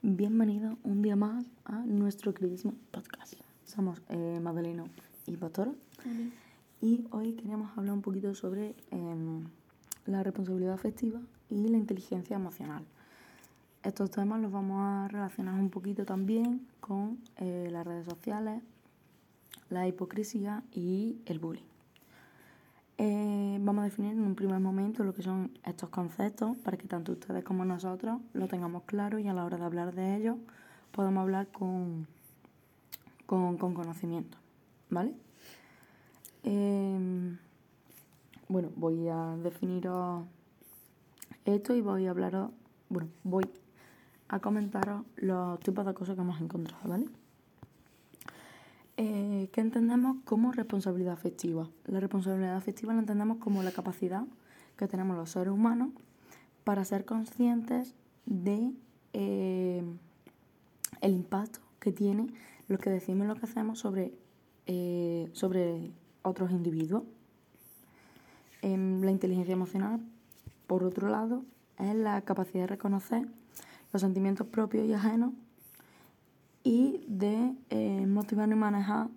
Bienvenido un día más a nuestro queridísimo podcast. Somos eh, Madaleno y Pastora y hoy queríamos hablar un poquito sobre em, la responsabilidad afectiva y la inteligencia emocional. Estos temas los vamos a relacionar un poquito también con eh, las redes sociales, la hipocresía y el bullying. Eh, vamos a definir en un primer momento lo que son estos conceptos para que tanto ustedes como nosotros lo tengamos claro y a la hora de hablar de ellos podamos hablar con, con, conocimiento. ¿Vale? Em, bueno, voy a definiros esto y voy a hablaros, bueno, voy a comentaros los tipos de cosas que hemos encontrado, ¿vale? Eh, ¿qué entendemos como responsabilidad afectiva? La responsabilidad afectiva la entendemos como la capacidad que tenemos los seres humanos para ser conscientes de eh, el impacto que tiene lo que decimos y lo que hacemos sobre, eh, sobre otros individuos. la inteligencia emocional, por otro lado, es la capacidad de reconocer los sentimientos propios y ajenos y de eh, motivar y manejar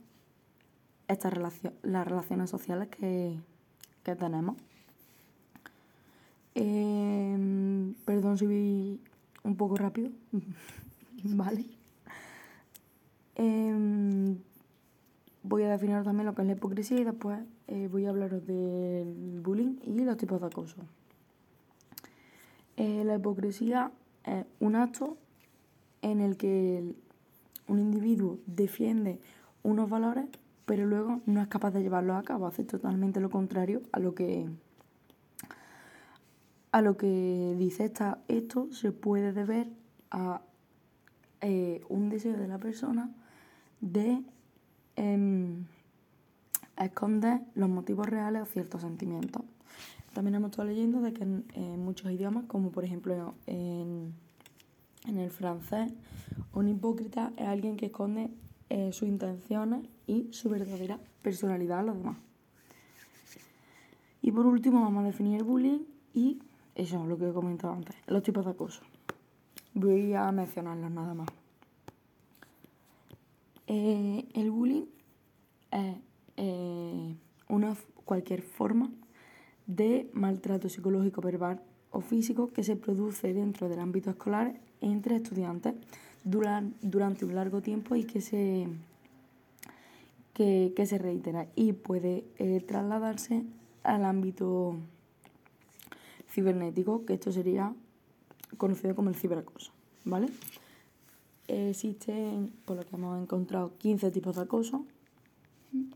estas relaciones, las relaciones sociales que, tenemos. Em, perdón si vi un poco rápido, vale. Em, voy a definir también lo que es la hipocresía y después eh, voy a hablaros del bullying y los tipos de acoso. Eh, la hipocresía es un acto en el que un individuo defiende unos valores, pero luego no es capaz de llevarlos a cabo, hace totalmente lo contrario a lo que a lo que dice esta, esto se puede deber a eh, un deseo de la persona de em, esconder los motivos reales o ciertos sentimientos. También hemos estado leyendo de que en muchos idiomas, como por ejemplo en en el francés, un hipócrita es alguien que esconde eh, sus intenciones y su verdadera personalidad a los demás. Y por último vamos a definir el bullying y eso, lo que he comentado antes, los tipos de acoso. Voy a mencionarlos nada más. Eh, el bullying es eh, una, cualquier forma de maltrato psicológico, verbal o físico que se produce dentro del ámbito escolar entre estudiantes durante un largo tiempo y que se, que, se reitera y puede eh, trasladarse al ámbito cibernético, que esto sería conocido como el ciberacoso, ¿vale? Existen, por lo que hemos encontrado, 15 tipos de acoso.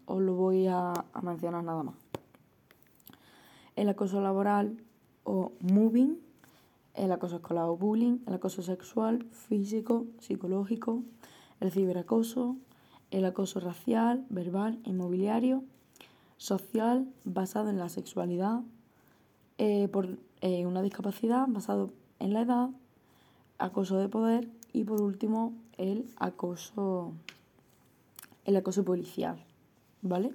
Os lo voy a mencionar nada más. El acoso laboral o moving, el acoso escolar o bullying, el acoso sexual, físico, psicológico, el ciberacoso, el acoso racial, verbal, inmobiliario, social, basado en la sexualidad, eh, por eh, una discapacidad basado en la edad, acoso de poder y por último el acoso el acoso policial, ¿vale?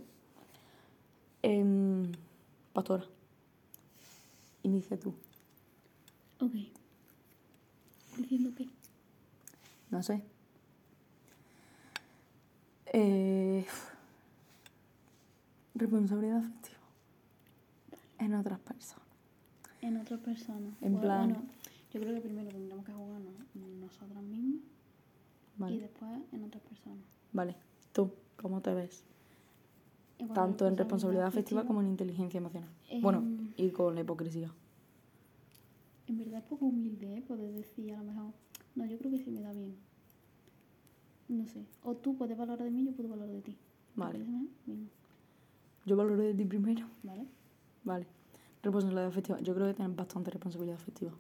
Em, pastora, inicia tú. Ok. ¿Diciendo qué? No sé. Eh, responsabilidad afectiva. En otras personas. En otras personas. En plan. Bueno, yo creo que primero tendríamos que jugarnos nosotras mismas. Y después en otras personas. Vale. Tú, ¿cómo te ves? Tanto en responsabilidad afectiva, como en inteligencia emocional. Bueno, y con la hipocresía en verdad es poco humilde, ¿eh? Poder decir a lo mejor, no, yo creo que sí me da bien. No sé. O tú puedes valorar de mí, yo puedo valorar de ti. Vale. Yo valoro de ti primero. Vale. Vale. Responsabilidad afectiva. Yo creo que tienes bastante responsabilidad afectiva.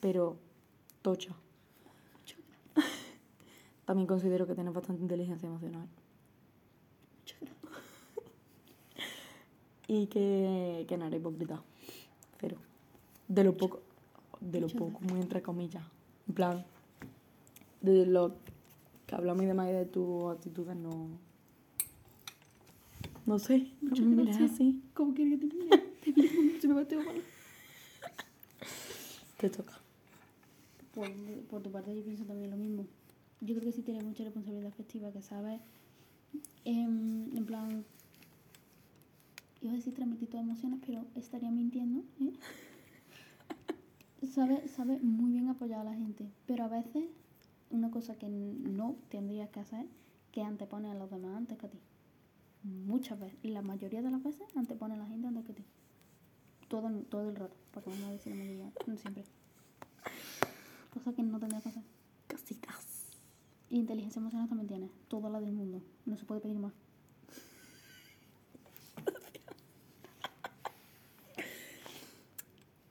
Pero tocha. También considero que tienes bastante inteligencia emocional. y que, que no eres hipócrita. Pero de lo poco, de lo poco, muy entre comillas. En plan, de lo que hablamos y demás de tu actitudes, no. No sé, no me así. ¿Cómo quieres que te mire? Te miro se me bateo mal. Te toca. por, por tu parte yo pienso también lo mismo. Yo creo que sí tienes mucha responsabilidad afectiva, que sabes, em, en plan, iba a decir transmitir tus emociones, pero estaría mintiendo, ¿eh? Sabe, sabe muy bien apoyar a la gente, pero a veces una cosa que no tendrías que hacer, que antepone a los demás antes que a ti. Muchas veces, la mayoría de las veces antepone a la gente antes que a ti. Todo, todo el rato, porque vamos a decir la mayoría, no siempre. Cosa que no tendrías que hacer. Cositas. Y inteligencia emocional también tiene, toda la del mundo, no se puede pedir más.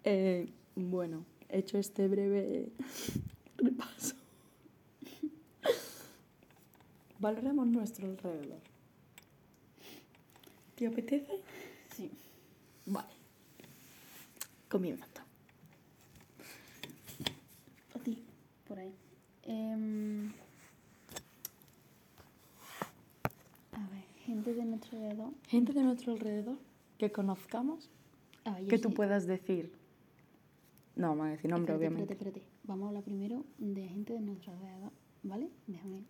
Eh, bueno, hecho este breve repaso, valoramos nuestro alrededor. ¿Te apetece? Sí. Vale. Comienza. A ti, por ahí. Em, a ver, gente de nuestro alrededor. Gente de nuestro alrededor que conozcamos, Ah, que tú sí. puedas decir. No, vamos a decir nombre, Espérate, obviamente. Espérate, espérate. Vamos a hablar primero de gente de nuestro alrededor, ¿vale? Déjame.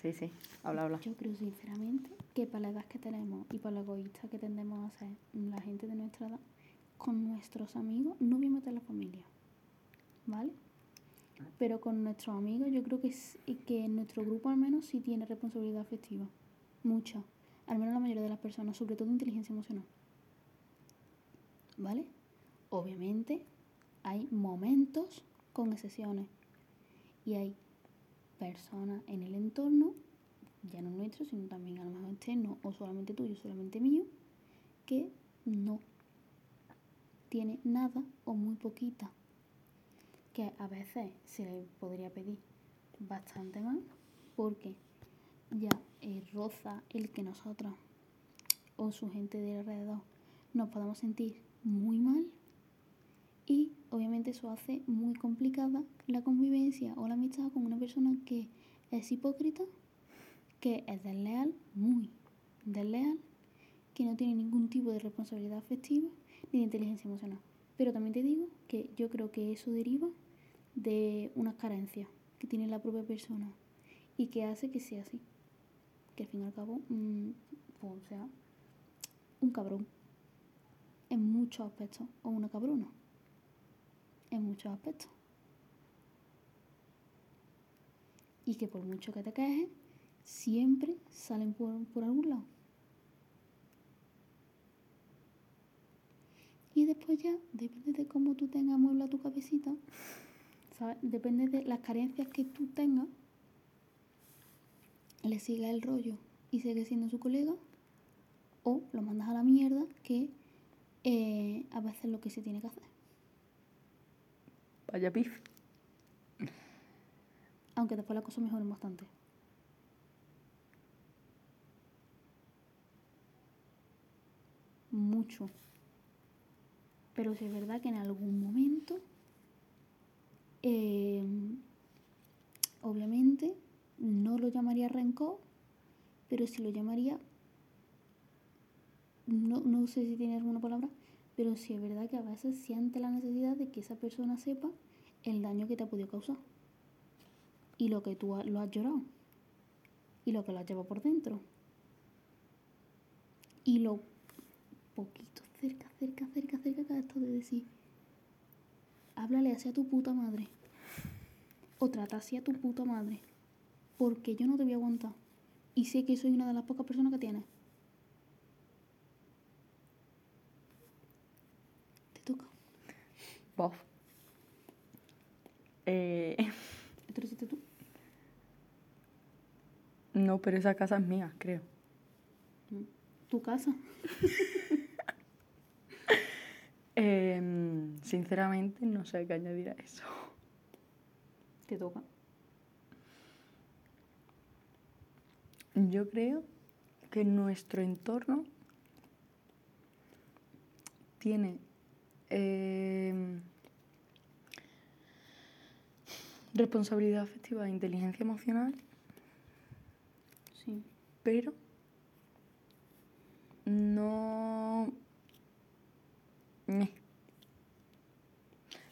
Sí, sí, habla, habla. Yo creo sinceramente que para la edad que tenemos y para lo egoísta que tendemos a ser la gente de nuestra edad, con nuestros amigos no voy a meter la familia, ¿vale? Pero con nuestros amigos yo creo que, es- que nuestro grupo al menos sí tiene responsabilidad afectiva. Mucha. Al menos la mayoría de las personas, sobre todo inteligencia emocional. ¿Vale? Obviamente hay momentos con excepciones. Y hay personas en el entorno, ya no nuestro, sino también a lo mejor externo, o solamente tuyo, solamente mío, que no tiene nada o muy poquita. Que a veces se le podría pedir bastante más, porque ya eh, roza el que nosotros o su gente de alrededor nos podamos sentir muy mal y obviamente eso hace muy complicada la convivencia o la amistad con una persona que es hipócrita, que es desleal, muy desleal, que no tiene ningún tipo de responsabilidad afectiva ni de inteligencia emocional. Pero también te digo que yo creo que eso deriva de unas carencias que tiene la propia persona y que hace que sea así. Que al fin y al cabo, mm, pues, sea, un cabrón en muchos aspectos o una cabrona en muchos aspectos. Y que por mucho que te quejes, siempre salen por, por algún lado. Y después ya, depende de cómo tú tengas muebla tu cabecita, ¿sabes? Depende de las carencias que tú tengas, le siga el rollo y sigue siendo su colega, o lo mandas a la mierda, que eh, a veces es lo que se tiene que hacer. Vaya pif. aunque después las cosas mejoren bastante. Mucho. Pero sí es verdad que en algún momento, eh, obviamente, no lo llamaría rencor, pero sí lo llamaría, no, no sé si tiene alguna palabra, pero sí es verdad que a veces siente la necesidad de que esa persona sepa el daño que te ha podido causar y lo que tú lo has llorado y lo que lo has llevado por dentro. Y lo poquito cerca, cerca, cerca, cerca que esto de decir háblale hacia tu puta madre o trata así a tu puta madre porque yo no te voy a aguantar. Y sé que soy una de las pocas personas que tienes te toca. Bof. Eh, esto lo hiciste tú no, pero esa casa es mía, creo. tu casa Em, sinceramente, no sé qué añadir a eso. te toca Yo creo que nuestro entorno tiene em, responsabilidad afectiva e inteligencia emocional, sí pero no... Meh.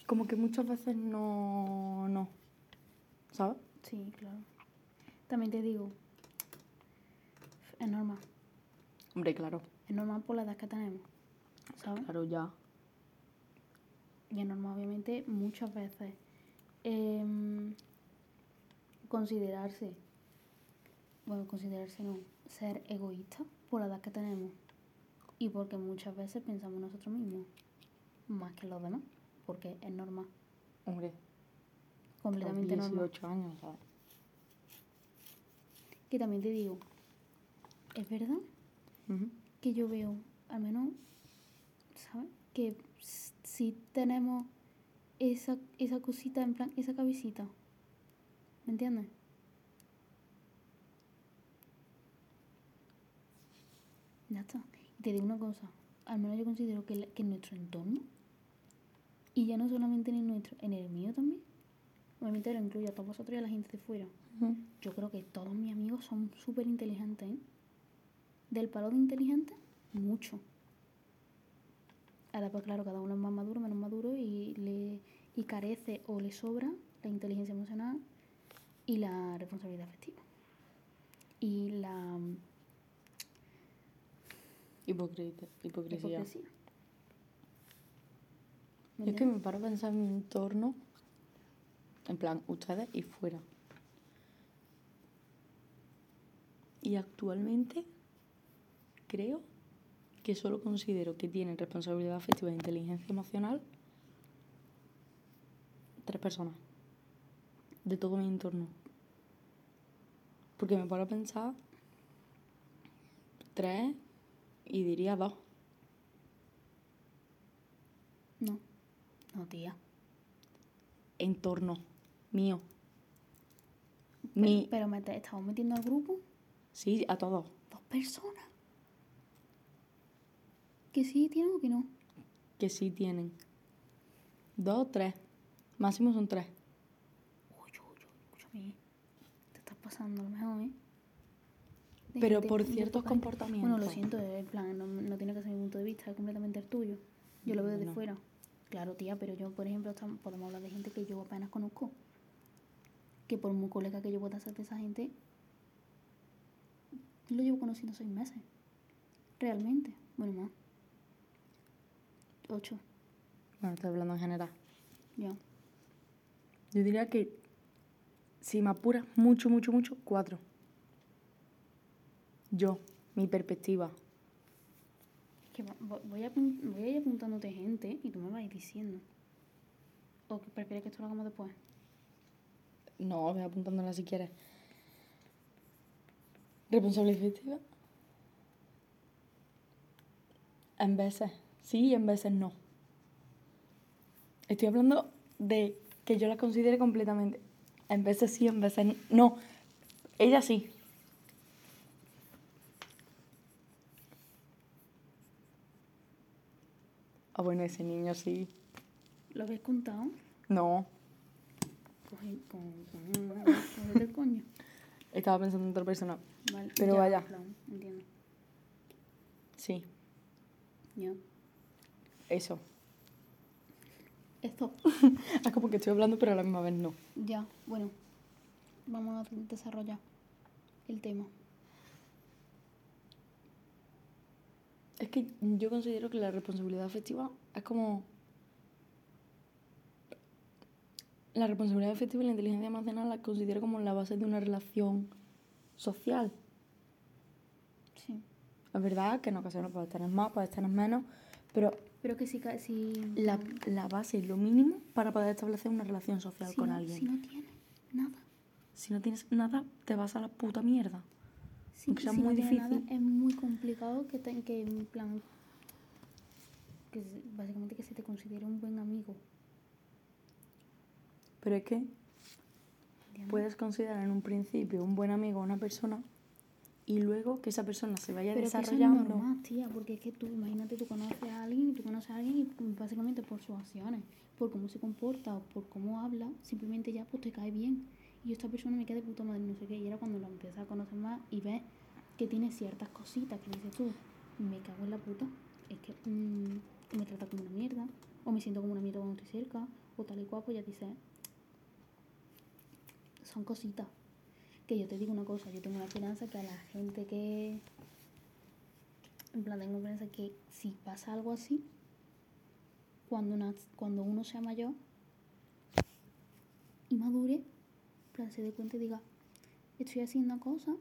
Como que muchas veces no... no. ¿sabes? Sí, claro. También te digo, es normal. Hombre, claro. Es normal por la edad que tenemos, ¿sabes? Claro, ya. Y es normal, obviamente, muchas veces em, considerarse, bueno, considerarse no, ser egoísta por la edad que tenemos. Y porque muchas veces pensamos nosotros mismos más que los demás, porque es normal, Hombre, completamente tras normal. 18 años, ¿sabes? Que también te digo, es verdad que yo veo, al menos, ¿sabes? Que si tenemos esa, esa cosita, en plan, esa cabecita. ¿Me entiendes? Ya está. Y te digo una cosa, al menos yo considero que, la- que en nuestro entorno, y ya no solamente en el nuestro, en el mío también, obviamente lo incluyo a todos vosotros y a la gente de fuera. Yo creo que todos mis amigos son súper inteligentes, ¿eh? Del palo de inteligente, mucho. Ahora, pues claro, cada uno es más maduro, menos maduro y, le, y carece o le sobra la inteligencia emocional y la responsabilidad afectiva. Y la mm, hipocresía. hipocresía. ¿Me Es que me paro a pensar en mi entorno, en plan, ustedes y fuera. Y actualmente creo que solo considero que tienen responsabilidad afectiva e inteligencia emocional tres personas de todo mi entorno. Porque me paro a pensar tres y diría dos. No, no, tía. Entorno mío. Pero, Mi, pero me te- estamos metiendo al grupo sí, a todos. dos personas. Que sí tienen o que no. que sí tienen. Dos o tres. Máximo son tres. Uy, uy, uy, escúchame. Te estás pasando a lo mejor, ¿eh? De Pero gente- por ciertos comportamientos. Bueno, lo siento, en plan, no, no tiene que ser mi punto de vista, es completamente el tuyo. Yo lo veo desde No. fuera. Claro, tía, pero yo, por ejemplo, podemos hablar de gente que yo apenas conozco. Que por muy colega que yo pueda ser de esa gente, lo llevo conociendo seis meses. Realmente. Bueno, más. Ocho, Bueno, estoy hablando en general. ya. Yo diría que si me apuras mucho, mucho, mucho, cuatro. Yo, mi perspectiva. Que va- vo- voy a, voy a ir apuntándote gente y tú me vas a ir diciendo. ¿O que prefieres que esto lo hagamos después? No, ve apuntándola si quieres. Responsabilidad afectiva. En veces sí y en veces no. Estoy hablando de que yo la considere completamente. En veces sí, en veces no. Ella sí. Ah, bueno, ese niño sí. ¿Lo habéis contado? No. Coge, coño. Estaba pensando en otra persona. Vale, Pero ya, vaya. plan, Entiendo. Sí, Ya. Eso. Esto. Es como que estoy hablando, pero a la misma vez no. Ya, bueno. Vamos a desarrollar el tema. Es que yo considero que la responsabilidad afectiva es como... La responsabilidad afectiva y la inteligencia emocional la considero como la base de una relación social. Sí. Es verdad que en ocasiones puedes tener más, puedes tener menos, pero Pero que si, si, la, la base lo mínimo para poder establecer una relación social si con no, alguien. si no tienes nada. Si no tienes nada, te vas a la puta mierda. Si, Aunque sea si muy no tienes nada, difícil. es muy complicado que, te, que en plan. Que básicamente que se te considere un buen amigo. Pero es que puedes considerar en un principio un buen amigo a una persona y luego que esa persona se vaya Pero que eso es desarrollando. normal, tía, porque es que tú, imagínate, tú conoces a alguien y tú conoces a alguien y pues, básicamente por sus acciones, por cómo se comporta o por cómo habla, simplemente ya pues te cae bien. Y esta persona me queda de puta madre, no sé qué, y era cuando lo empiezas a conocer más y ves que tiene ciertas cositas que dices tú, me cago en la puta, es que mm, me trata como una mierda, o me siento como una mierda cuando estoy cerca, o tal y cual, pues ya dices, son cositas. Que yo te digo una cosa, yo tengo la esperanza que a la gente que... En plan, tengo esperanza que si pasa algo así, cuando, una, cuando uno sea mayor y madure, plan, se dé cuenta y diga, estoy haciendo cosas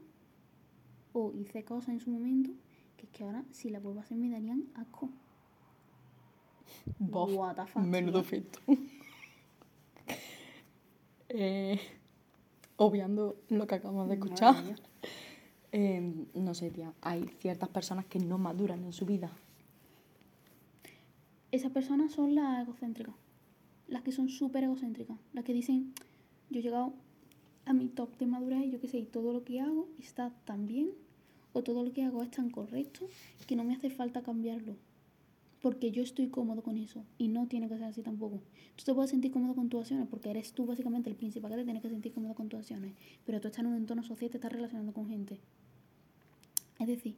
o hice cosas en su momento que es que ahora si la vuelvo a hacer me darían asco. Bof, What the fuck, menudo feto. Eh, obviando lo que acabamos de escuchar. eh, no sé, tía, hay ciertas personas que no maduran en su vida. Esas personas son las egocéntricas. Las que son súper egocéntricas. Las que dicen, yo he llegado a mi top de madurez y yo qué sé, y todo lo que hago está tan bien o todo lo que hago es tan correcto que no me hace falta cambiarlo. Porque yo estoy cómodo con eso y no tiene que ser así tampoco. Tú te puedes sentir cómodo con tus acciones porque eres tú básicamente el principal que te tienes que sentir cómodo con tus acciones. Pero tú estás en un entorno social y te estás relacionando con gente. Es decir,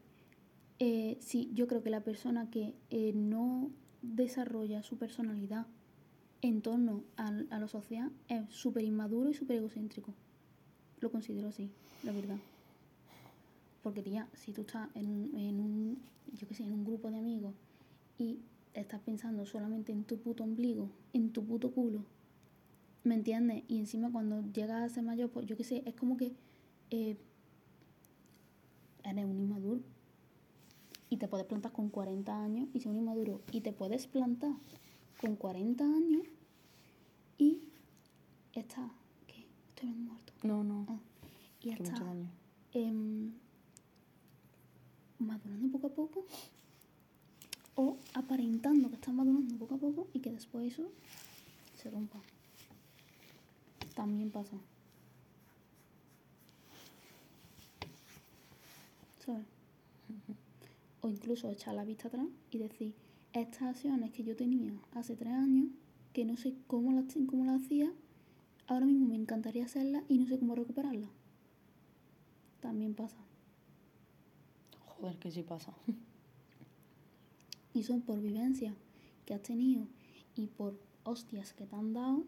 eh, sí, yo creo que la persona que eh, no desarrolla su personalidad en torno al- a, lo social es súper inmaduro y súper egocéntrico. Lo considero así, la verdad. Porque, tía, si tú estás en en un, yo qué sé, en un grupo de amigos y estás pensando solamente en tu puto ombligo, en tu puto culo, ¿me entiendes? Y encima cuando llegas a ser mayor, pues yo qué sé, es como que eh, eres un inmaduro. Y te puedes plantar con 40 años y ser un inmaduro. Y te puedes plantar con 40 años y está, ¿qué? Estoy muerto. No, no, Ah, y está em, madurando poco a poco o aparentando que estás madurando poco a poco y que después eso se rompa. También pasa. ¿Sabes? O incluso echar la vista atrás y decir, estas acciones que yo tenía hace tres años, que no sé cómo las, cómo las hacía, ahora mismo me encantaría hacerlas y no sé cómo recuperarlas. También pasa. Joder, que sí pasa. Y son por vivencias que has tenido y por hostias que te han dado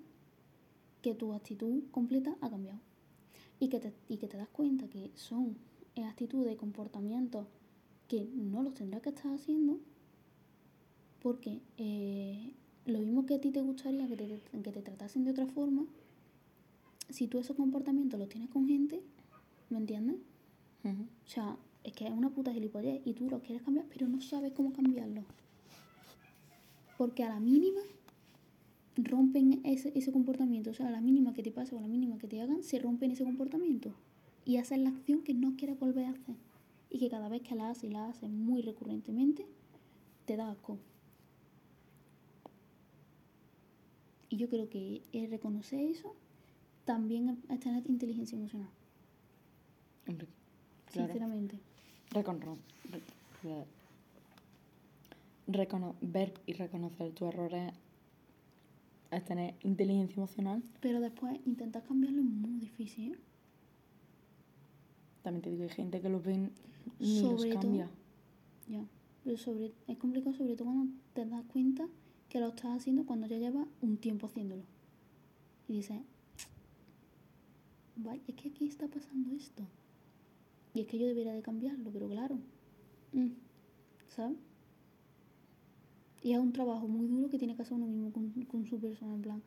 que tu actitud completa ha cambiado. Y que te, y que te das cuenta que son actitudes y comportamientos que no los tendrás que estar haciendo porque eh, lo mismo que a ti te gustaría que te, que te tratasen de otra forma, si tú esos comportamientos los tienes con gente, ¿me entiendes? Ujú. O sea, es que es una puta gilipollez y tú lo quieres cambiar, pero no sabes cómo cambiarlo. Porque a la mínima rompen ese, ese comportamiento. O sea, a la mínima que te pase o a la mínima que te hagan, se rompen ese comportamiento. Y hacen la acción que no quieres volver a hacer. Y que cada vez que la haces y la haces muy recurrentemente, te da asco. Y yo creo que el reconocer eso también es tener inteligencia emocional. Hombre, claro. Sinceramente. Recono- re- recono- ver y reconocer tus errores es tener inteligencia emocional. Pero después intentar cambiarlo es muy difícil. ¿eh? También te digo, hay gente que los ven los Sobre todo- cambia. Ya. Pero sobre, es complicado sobre todo cuando te das cuenta que lo estás haciendo cuando ya llevas un tiempo haciéndolo. Y dices, vaya, es que aquí está pasando esto. Y es que yo debería de cambiarlo, pero claro. mm, ¿Sabes? Y es un trabajo muy duro que tiene que hacer uno mismo con, con su persona, en plan.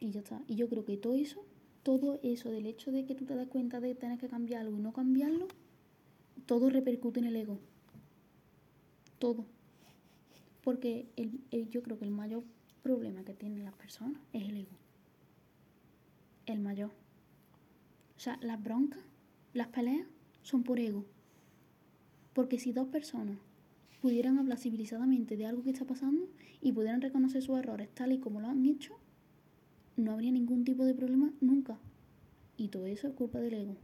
Y ya está. Y yo creo que todo eso, todo eso del hecho de que tú te das cuenta de tener que cambiar algo y no cambiarlo, todo repercute en el ego. Todo. Porque el- yo creo que el mayor problema que tienen las personas es el ego. El mayor. O sea, las broncas, las peleas son por ego. Porque si dos personas pudieran hablar civilizadamente de algo que está pasando y pudieran reconocer sus errores tal y como lo han hecho, no habría ningún tipo de problema nunca. Y todo eso es culpa del ego.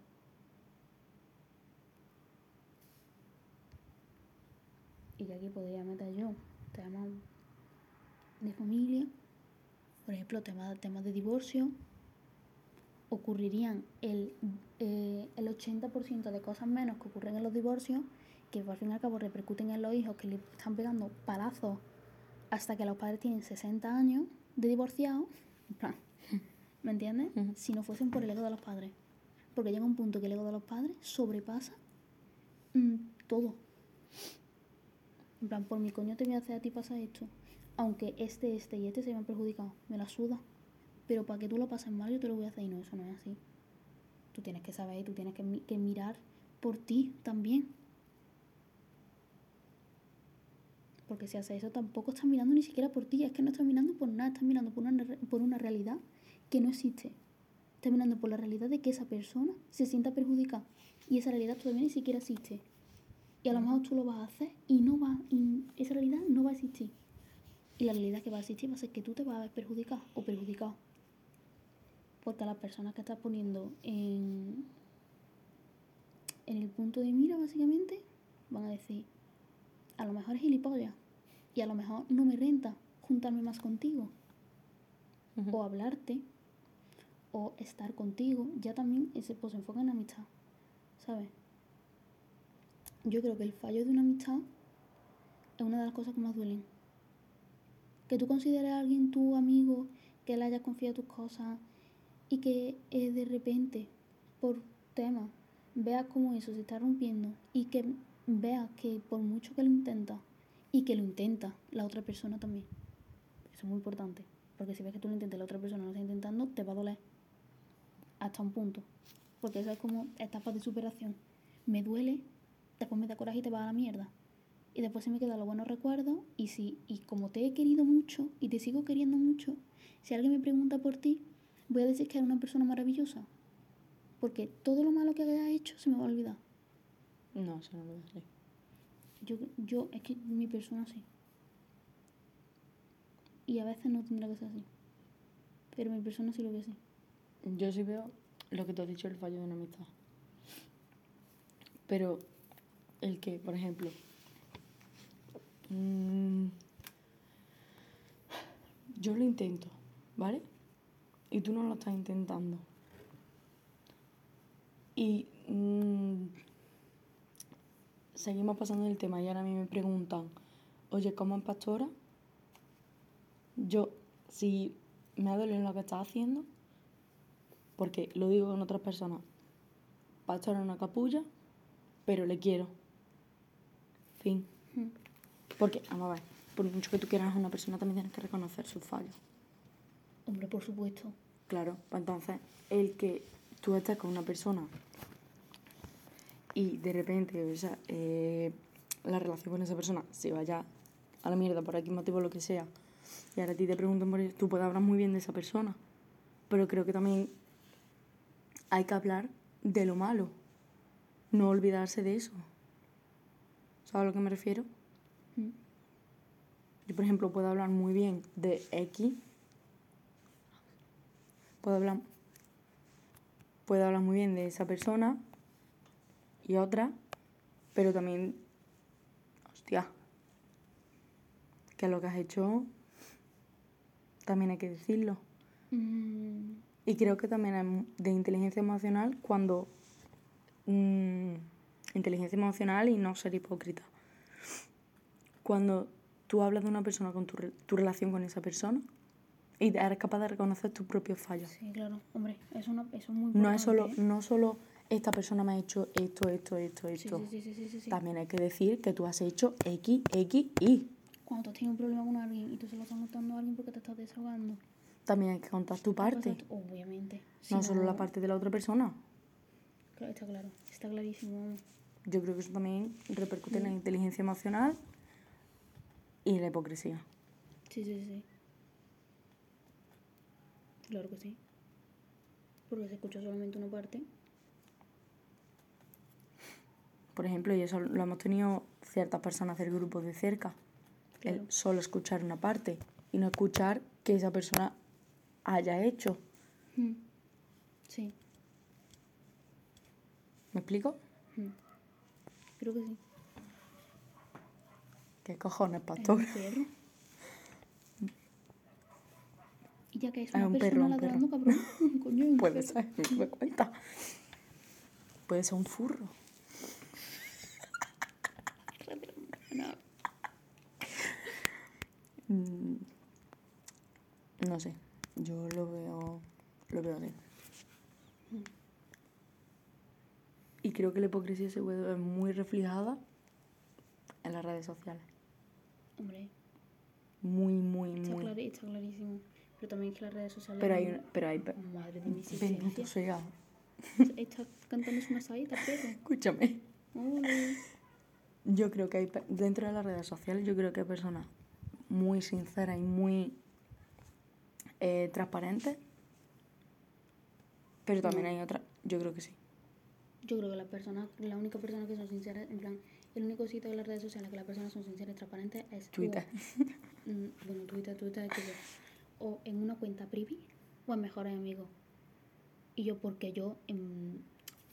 Y que aquí podría meter yo temas de familia, por ejemplo, temas, temas de divorcio, ocurrirían el, eh, el 80% de cosas menos que ocurren en los divorcios, que al fin y al cabo repercuten en los hijos que le están pegando palazos hasta que los padres tienen 60 años de divorciados. En plan, ¿Me entiendes? Si no fuesen por el ego de los padres. Porque llega un punto que el ego de los padres sobrepasa mm, todo. En plan, por mi coño te voy a hacer a ti pasar esto. Aunque este, este y este se me han perjudicado. Me la suda. Pero para que tú lo pases mal, yo te lo voy a hacer y no, eso no es así. Tú tienes que saber y tú tienes que, mi- que mirar por ti también. Porque si haces eso, tampoco estás mirando ni siquiera por ti. Es que no estás mirando por nada, estás mirando por una, por una realidad que no existe. Estás mirando por la realidad de que esa persona se sienta perjudicada. Y esa realidad todavía ni siquiera existe. Y a lo mejor tú lo vas a hacer y no va, y esa realidad no va a existir. Y la realidad que va a existir va a ser que tú te vas a ver perjudicado o perjudicado. Porque a las personas que estás poniendo en, en el punto de mira, básicamente, van a decir, a lo mejor es gilipollas. Y a lo mejor no me renta juntarme más contigo. O hablarte. O estar contigo. Ya también ese pues, se enfoca en la amistad. ¿Sabes? Yo creo que el fallo de una amistad es una de las cosas que más duelen. Que tú consideres a alguien tu amigo, que le hayas confiado tus cosas y que eh, de repente, por tema, veas cómo eso se está rompiendo y que veas que por mucho que lo intenta y que lo intenta la otra persona también. Eso es muy importante. Porque si ves que tú lo intentas y la otra persona no lo está intentando, te va a doler. Hasta un punto. Porque eso es como etapas de superación. Me duele, después me da coraje y te va a la mierda. Y después se me quedan los buenos recuerdos. Y si, y como te he querido mucho y te sigo queriendo mucho, si alguien me pregunta por ti, voy a decir que eres una persona maravillosa. Porque todo lo malo que hayas hecho se me va a olvidar. No, eso no lo sé. Yo, yo, es que mi persona sí. Y a veces no tendrá que ser así. Pero mi persona sí lo ve así. Yo sí veo lo que tú has dicho, el fallo de una amistad. Pero el que, por ejemplo, mm, yo lo intento, ¿vale? Y tú no lo estás intentando. Y mm, seguimos pasando el tema y ahora a mí me preguntan, oye, ¿cómo es pastora? Yo, si me ha dolido lo que estás haciendo, porque lo digo con otras personas, pastora es una capulla, pero le quiero. Fin. Mm. Porque, vamos a ver, por mucho que tú quieras a una persona, también tienes que reconocer sus fallos. Hombre, por supuesto. Claro, pues entonces, el que tú estés con una persona y de repente, o sea, eh, la relación con esa persona se vaya a la mierda por aquí motivo lo que sea, y ahora a ti te preguntan por eso, tú puedes hablar muy bien de esa persona, pero creo que también hay que hablar de lo malo, no olvidarse de eso. ¿Sabes a lo que me refiero? Mm. Yo, por ejemplo, puedo hablar muy bien de X. Puedo hablar, puedo hablar muy bien de esa persona y otra, pero también, hostia, que lo que has hecho también hay que decirlo. Mm, Y creo que también es de inteligencia emocional cuando... mm, inteligencia emocional y no ser hipócrita. Cuando tú hablas de una persona con tu, tu relación con esa persona y eres capaz de reconocer tus propios fallos. sí, claro. Hombre, eso, es una- eso es muy No es solo, importante, ¿eh? no solo esta persona me ha hecho esto, esto, esto, esto. sí, sí, sí. También hay que decir que tú has hecho X, X, Y. Cuando tú tienes un problema con alguien y tú se lo estás contando a alguien porque te estás desahogando. También hay que contar tu parte, Pues, Obviamente. No solo la parte de la otra persona. Claro, está claro. Está clarísimo. Yo creo que eso también repercute en la inteligencia emocional y la hipocresía. Sí, sí, sí, sí. Claro que sí. Porque se escucha solamente una parte. Por ejemplo, y eso lo hemos tenido ciertas personas del grupo de cerca. Claro. El solo escuchar una parte y no escuchar que esa persona haya hecho. Mm. Sí. ¿Me explico? Mm. Creo que sí. ¿Qué cojones, Es pastor? un perro. Y ya que es una un perro, persona un ladrando, cabrón. Coño, Puede perro. ser, me doy cuenta. Puede ser un furro. No. Mm, No sé, yo lo veo Lo veo así. Y creo que la hipocresía se puede ver muy reflejada en las redes sociales. Hombre, Muy, muy, está, muy. clari- está clarísimo. Pero también es que las redes sociales... Pero hay, pero hay... Madre de mi Bendito sea. Está cantándose una saeta, pero... Escúchame. Yo creo que hay, dentro de las redes sociales, yo creo que hay personas muy sinceras y muy eh, transparentes. Pero también hay otras, yo creo que sí. Yo creo que las personas, la única persona que son sinceras, en plan, el único sitio de las redes sociales que las personas son sinceras y transparentes es Twitter. mm, bueno, Twitter, Twitter, yo, o en una cuenta privy o en mejores amigos. Y yo, porque yo, em,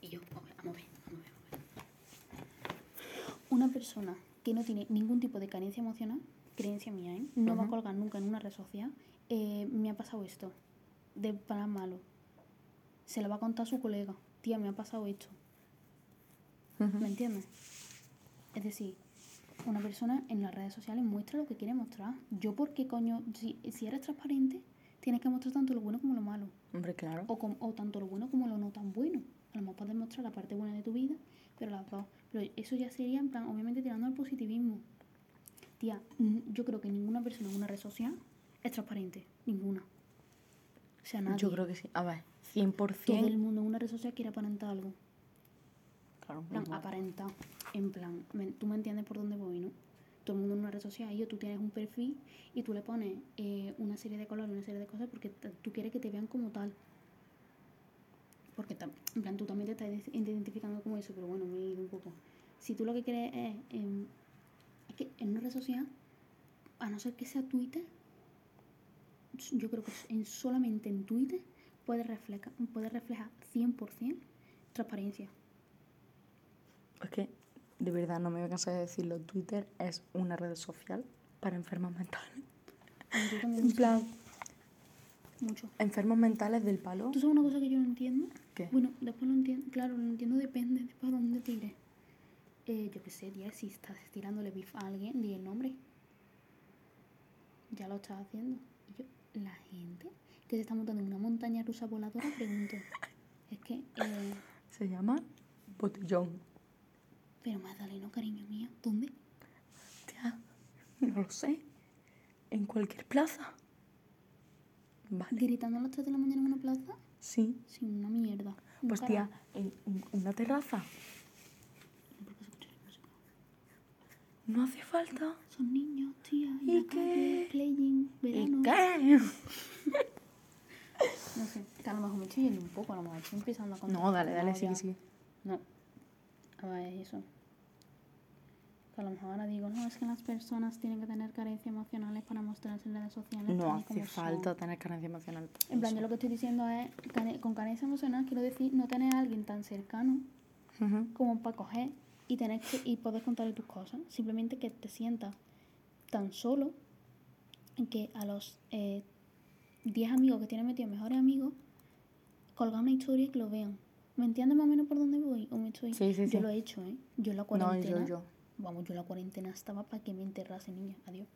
y yo, vamos a ver, vamos a ver, vamos a ver, vamos a ver. Una persona que no tiene ningún tipo de carencia emocional, creencia mía, ¿eh? no va a colgar nunca en una red social, eh, me ha pasado esto, de plan malo. Se lo va a contar a su colega, tía, me ha pasado esto. ¿Me entiendes? Es decir, una persona en las redes sociales muestra lo que quiere mostrar. Yo, ¿por qué coño? Si, si eres transparente, tienes que mostrar tanto lo bueno como lo malo. Hombre, claro. O, com- o tanto lo bueno como lo no tan bueno. A lo mejor puedes mostrar la parte buena de tu vida, pero las dos. Pero eso ya sería, en plan, obviamente tirando al positivismo. Tía, yo creo que ninguna persona en una red social es transparente. Ninguna. O sea, nadie. Yo creo que sí. A ver, Todo 100%. el mundo en una red social quiere aparentar algo. Claro, En plan, normal. aparentar. En plan, me- tú me entiendes por dónde voy, ¿no? Todo el mundo en una red social, y yo, tú tienes un perfil y tú le pones eh, una serie de colores, una serie de cosas porque tú quieres que te vean como tal. Porque, en plan, tú también te estás ide- identificando como eso, pero bueno, me he ido un poco. Si tú lo que quieres es, em, es que en una red social, a no ser que sea Twitter, yo creo que en, solamente en Twitter puedes reflejar, puedes reflejar 100% transparencia. Es que, de verdad, no me voy a cansar de decirlo. Twitter es una red social para enfermos mentales. Yo también En sé plan, mucho. enfermos mentales del palo. ¿Tú sabes una cosa que yo no entiendo? ¿Qué? Bueno, después lo entiendo. Claro, lo entiendo depende de para dónde tires. Eh, yo qué sé, tía, si estás tirándole bif a alguien, di el nombre. Ya lo estás haciendo. Y yo, la gente que se está montando en una montaña rusa voladora, pregunto. Es que, eh, Se llama Botellón. Pero Magdaleno, cariño mío, ¿dónde? Tía, no lo sé. En cualquier plaza. Vale. ¿Gritando a las 3 de la mañana en una plaza? Sí. Sí, una mierda. Pues tía, en en una terraza. No hace falta. Son niños, tía, en ¿Y la calle, qué? playing, verano. ¿Y qué? No sé, que a lo mejor me estoy yendo un poco, a lo mejor estoy empezando a contar. No, dale, dale, No, sigue, ya. sigue. No, a ver, es eso. Que a lo mejor ahora digo, no, es que las personas tienen que tener carencias emocionales para mostrarse en redes sociales. No hace son. falta tener carencia emocional. En plan, eso. yo lo que estoy diciendo es, con carencia emocional quiero decir no tener a alguien tan cercano como para coger y tener que, y poder contarle tus cosas. Simplemente que te sientas tan solo que a los eh, 10 amigos que tienes metidos, mejores amigos, colgar una historia y que lo vean. ¿Me entiendes más o menos por dónde voy? ¿O me estoy... Sí, sí, yo sí. lo he hecho, ¿eh? Yo en la No, cuarentena... yo, yo. Vamos, yo la cuarentena estaba para que me enterrase niña. Adiós.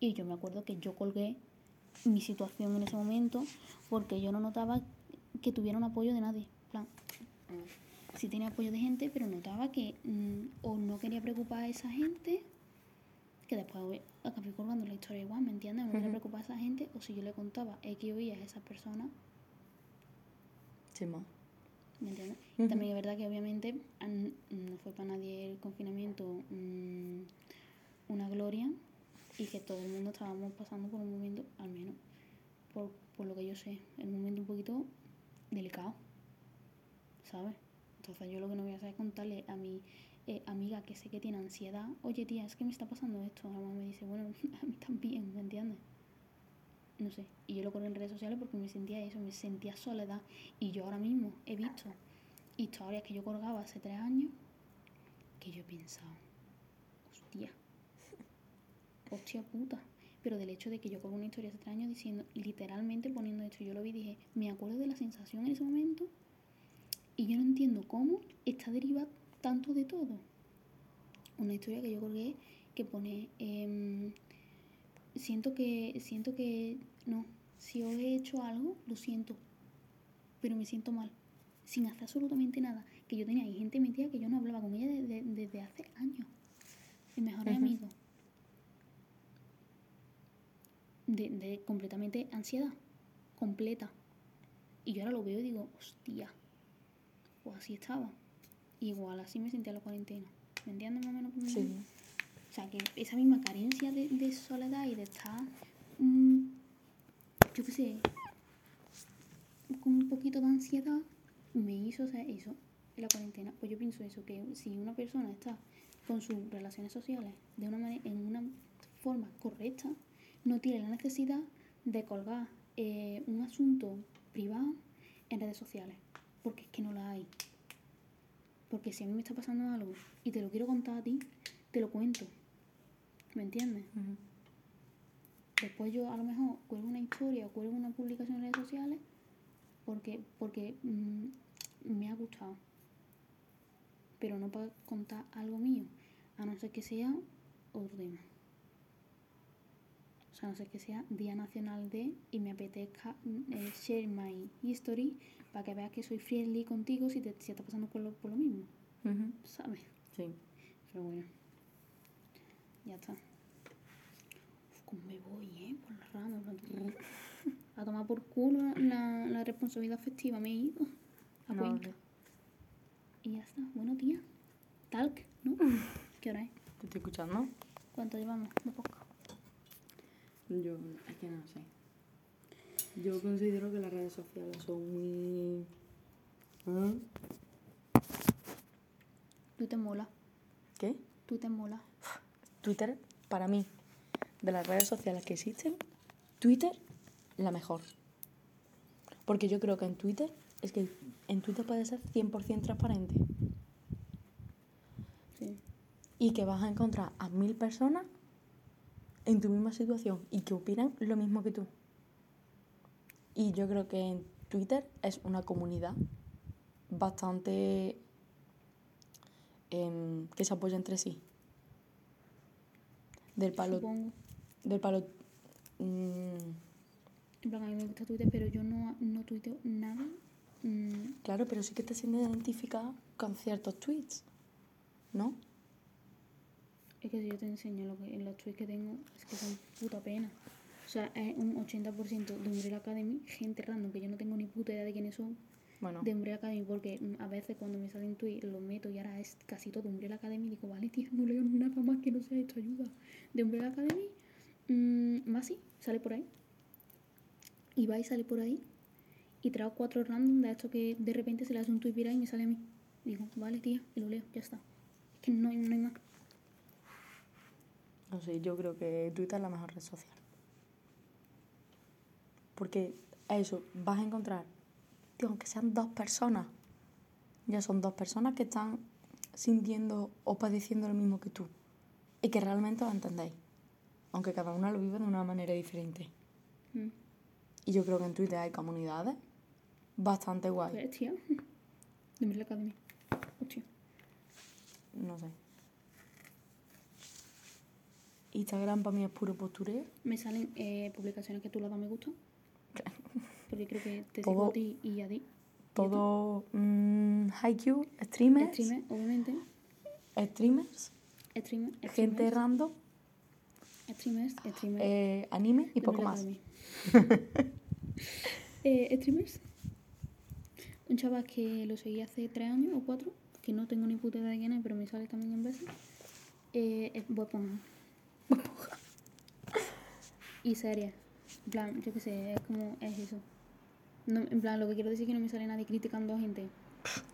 Y yo me acuerdo que yo colgué mi situación en ese momento porque yo no notaba que tuviera un apoyo de nadie. En plan, sí tenía apoyo de gente, pero notaba que mm, o no quería preocupar a esa gente, que después acabé colgando la historia igual, ¿me entiendes? No quería Ujú. preocupar a esa gente, o si yo le contaba X o Y a esa persona, Sí, ma. ¿Me entiendes? También es verdad que obviamente an- no fue para nadie el confinamiento mm, una gloria y que todo el mundo estábamos pasando por un momento, al menos por, por lo que yo sé, un momento un poquito delicado, ¿sabes? Entonces yo lo que no voy a hacer es contarle a mi eh, amiga que sé que tiene ansiedad, oye tía, es que me está pasando esto, a lo mejor me dice, bueno, a mí también, ¿me entiendes? No sé, y yo lo colgué en redes sociales porque me sentía eso, me sentía soledad y yo ahora mismo he visto historias que yo colgaba hace tres años que yo he pensado, hostia, hostia puta. Pero del hecho de que yo colgué una historia hace tres años diciendo, literalmente poniendo esto, yo lo vi y dije, me acuerdo de la sensación en ese momento y yo no entiendo cómo está derivada tanto de todo. Una historia que yo colgué que pone, em, siento que, siento que, no, si os he hecho algo, lo siento. pero me siento mal, sin hacer absolutamente nada. Que yo tenía ahí gente metida que yo no hablaba con ella desde, desde hace años. Mi mejor amigo. De, de completamente ansiedad, completa. Y yo ahora lo veo y digo, hostia, pues así estaba. Igual así me sentía en la cuarentena. ¿Me entiendes más o menos? Sí. o sea, que esa misma carencia de, de soledad y de estar, mm, yo qué sé, con un poquito de ansiedad, me hizo hacer eso en la cuarentena. Pues yo pienso eso, que si una persona está con sus relaciones sociales de una manera, en una forma correcta, no tiene la necesidad de colgar eh, un asunto privado en redes sociales, porque es que no la hay. Porque si a mí me está pasando algo y te lo quiero contar a ti, te lo cuento. ¿Me entiendes? Ujú. Después yo a lo mejor cuelgo una historia o cuelgo una publicación en redes sociales porque, porque mm, me ha gustado. Pero no para contar algo mío, a no ser que sea otro tema. O sea, a no ser que sea Día Nacional de y me apetezca mm, eh, share my history para que veas que soy friendly contigo si te si está pasando por lo, por lo mismo. ¿sabes? Sí. Pero bueno, ya está. Me voy, ¿eh? Por las ramas. plan, A tomar por culo la, la responsabilidad afectiva. Me he ido a No, Cuenca. Y ya está. Bueno, tía. Talk, ¿no? ¿Qué hora es? Te estoy escuchando. ¿Cuánto llevamos de podcast? Yo, es que no sé. Yo considero que las redes sociales son muy... ¿Ah? Twitter mola. ¿Qué? Twitter mola. Twitter, para mí, de las redes sociales que existen, Twitter, la mejor. Porque yo creo que en Twitter, es que en Twitter puede ser 100% transparente. Sí. Y que vas a encontrar a mil personas en tu misma situación y que opinan lo mismo que tú. Y yo creo que en Twitter es una comunidad bastante em, que se apoya entre sí. Del palo, Supongo. Del palo mm, En plan, a mí me gusta Twitter, pero yo no, no tuiteo nada. mm, claro, pero sí que te sientes identificada con ciertos tweets, ¿no? Es que si yo te enseño lo que, los tweets que tengo, es que son puta pena. O sea, es un 80% de Umbrella Academy, gente random que yo no tengo ni puta idea de quiénes son, Bueno, de Umbrella Academy, porque a veces cuando me salen tweets los meto y ahora es casi todo Umbrella Academy y digo, vale, tía, no leo nada más que no sea esto, ayuda. De Umbrella Academy, mmm, Masi sale por ahí. Ibai sale por ahí. Y traigo cuatro random de esto que de repente se le hace un tweet viral y me sale a mí. Digo, vale, tía, y lo leo, ya está. Es que no no hay más. no sé, yo creo que Twitter es la mejor red social. Porque a eso vas a encontrar, tío, aunque sean dos personas, ya son dos personas que están sintiendo o padeciendo lo mismo que tú y que realmente lo entendéis, aunque cada una lo vive de una manera diferente. Mm. Y yo creo que en Twitter hay comunidades bastante guay. Pues, tía, de Umbrella Academy. Hostia. No sé. Instagram para mí es puro postureo. Me salen eh, publicaciones que tú le das me gusta. Porque creo que te Todo- sigo a ti y a ti. Todo mm, Haikyuu, streamers, Streamer, obviamente. streamers, Streamer, gente streamers, random, streamers, streamers. eh, anime y poco más. Eh, streamers. Un chaval que lo seguí hace tres años o cuatro, que no tengo ni puta idea de quién es, pero me sale también en veces. Eh, es Bob y series. En plan, yo qué sé, es como, es eso. No, en plan, lo que quiero decir es que no me sale nadie criticando a gente.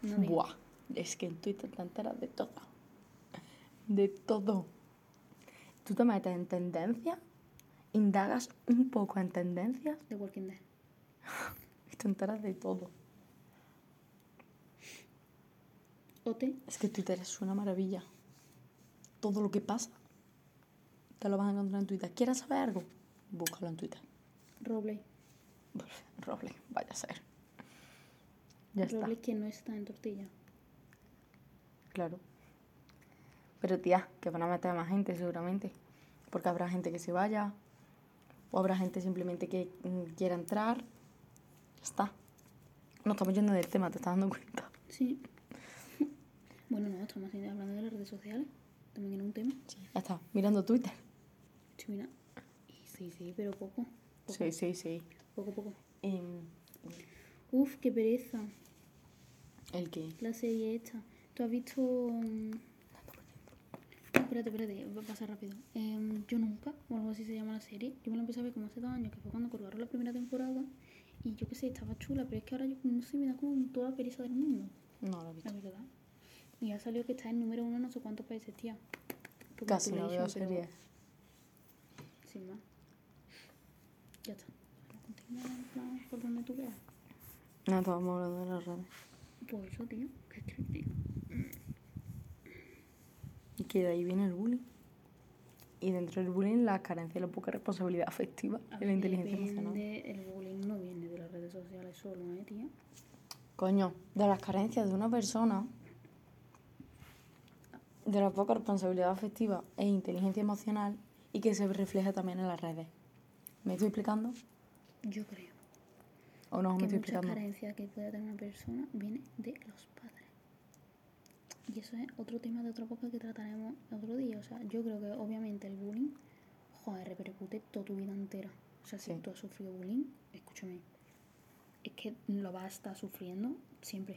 Nadie. Buah, es que en Twitter te enteras de todo. De todo. Tú te metes en tendencias, indagas un poco en tendencias De Walking Dead. y te enteras de todo. Ote, Es que Twitter es una maravilla. Todo lo que pasa te lo vas a encontrar en Twitter. ¿Quieres saber algo? Búscalo en Twitter. Roble. Roble, vaya a ser. Ya está. Roble que no está en tortilla. Claro. Pero tía, que van a meter a más gente seguramente. Porque habrá gente que se vaya. O habrá gente simplemente que mm, quiera entrar. Ya está. No estamos yendo del tema, ¿te estás dando cuenta? Sí. Bueno, no, estamos hablando de las redes sociales. También era un tema. Ya está, mirando Twitter. Sí, mira. Sí, sí, pero poco. Poco, Sí, sí, sí. poco, poco. Em, Uf, qué pereza. ¿El qué? La serie esta. ¿Tú has visto...? mm, Espérate, espérate, va a pasar rápido. Em, yo nunca, o algo así se llama la serie. Yo me la empecé a ver como hace dos años, que fue cuando colgaron la primera temporada. Y yo qué sé, estaba chula, pero es que ahora yo no sé, me da como toda la pereza del mundo, No lo he visto. la verdad. Y ha salido que está en número uno en no sé cuántos países, tía. Por Casi no veo series. Sin más. Ya está. Continúa en plan por donde tú veas. No, estábamos hablando de las redes. Pues eso, tío. ¿Qué? Y que de ahí viene el bullying. Y dentro del bullying la carencia y la poca responsabilidad afectiva y la inteligencia emocional. El bullying no viene de las redes sociales solo, ¿eh, tía? Coño, de las carencias de una persona, de la poca responsabilidad afectiva e inteligencia emocional y que se refleja también en las redes. ¿Me estoy explicando? Yo creo ¿O no me que estoy mucha explicando? carencia que puede tener una persona viene de los padres. Y eso es otro tema de otra cosa que trataremos otro día. O sea, yo creo que obviamente el bullying, joder, repercute toda tu vida entera. O sea, si Sí. tú has sufrido bullying, escúchame, es que lo vas a estar sufriendo siempre.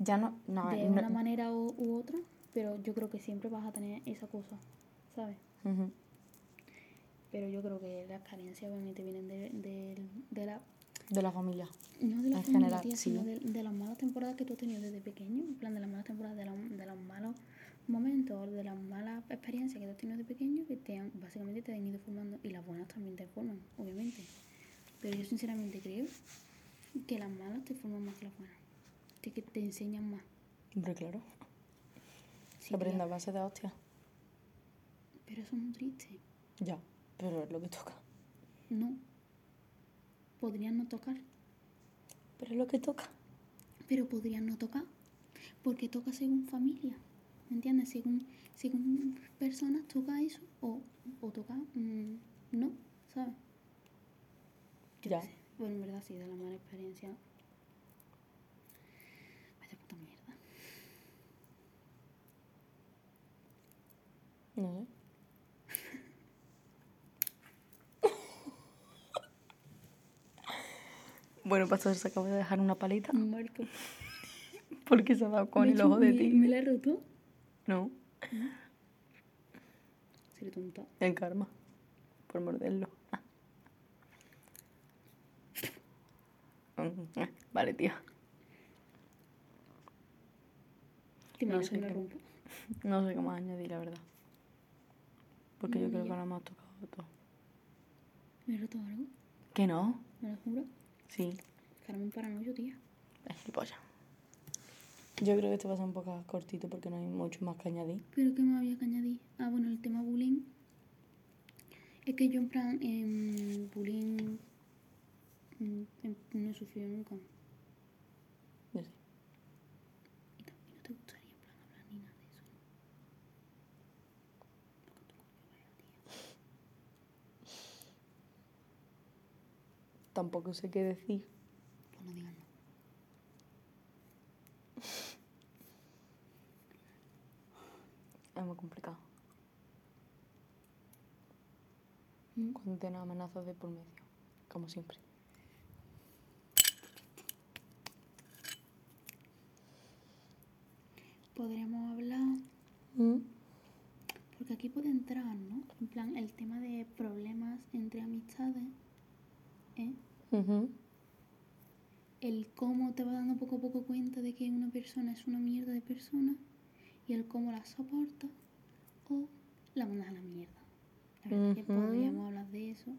Ya no, no, de no- una manera u, u otra, pero yo creo que siempre vas a tener esa cosa, ¿sabes? Pero yo creo que las carencias obviamente vienen de, de, de la de la familia. No de la En familia, general, tía, sí. sino de, de las malas temporadas que tú has tenido desde pequeño, en plan de las malas temporadas, de, la- de los malos momentos, de las malas experiencias que tú has tenido de pequeño, que te han, básicamente te han ido formando, y las buenas también te forman, obviamente. Pero yo sinceramente creo que las malas te forman más que las buenas, que, que te enseñan más. Hombre, claro. Sí, aprende a base de hostia. pero eso es muy triste. Ya, pero es lo que toca. No. Podrían no tocar, Pero es lo que toca. pero podrían no tocar, porque toca según familia, ¿me entiendes? Según, según personas toca eso o, o toca mm, no, ¿sabes? Yo Ya. sé. Bueno, en verdad sí, de la mala experiencia. Vaya puta mierda. No bueno, Pastor se acaba de dejar una palita Muerto. porque se ha dado con Me el ojo de me- ti. ¿Me la he roto? No, Seré tonta. en karma. Por morderlo. Mm, eh, Vale. ¿Te No sé me qué-? No sé qué más añadir, la verdad. Porque yo creo que ahora hemos tocado todo. ¿Me he roto algo? ¿Que no? ¿Me lo juro? Sí. Ahora me paranoio, tía. Es gilipollas. Yo creo que este va a ser un poco cortito porque no hay mucho más que añadir. ¿Pero qué me había que añadir? Ah, bueno, el tema bullying. Es que yo en plan, en bullying mm, en- no he sufrido nunca. Yo sí. Y también no te gustaría en plan hablar ni nada de eso. Lo que tú coño veas, tía. Tampoco sé qué decir. Pues no digas no. Es muy complicado. Mm. Cuando tienes amenazas de por medio. Como siempre. Podríamos hablar, porque aquí puede entrar, ¿no? En plan, el tema de problemas entre amistades, ¿eh? Ujú. el cómo te vas dando poco a poco cuenta de que una persona es una mierda de persona y el cómo la soporta o la mandas a la mierda. La verdad es que Ujú. podríamos hablar de eso,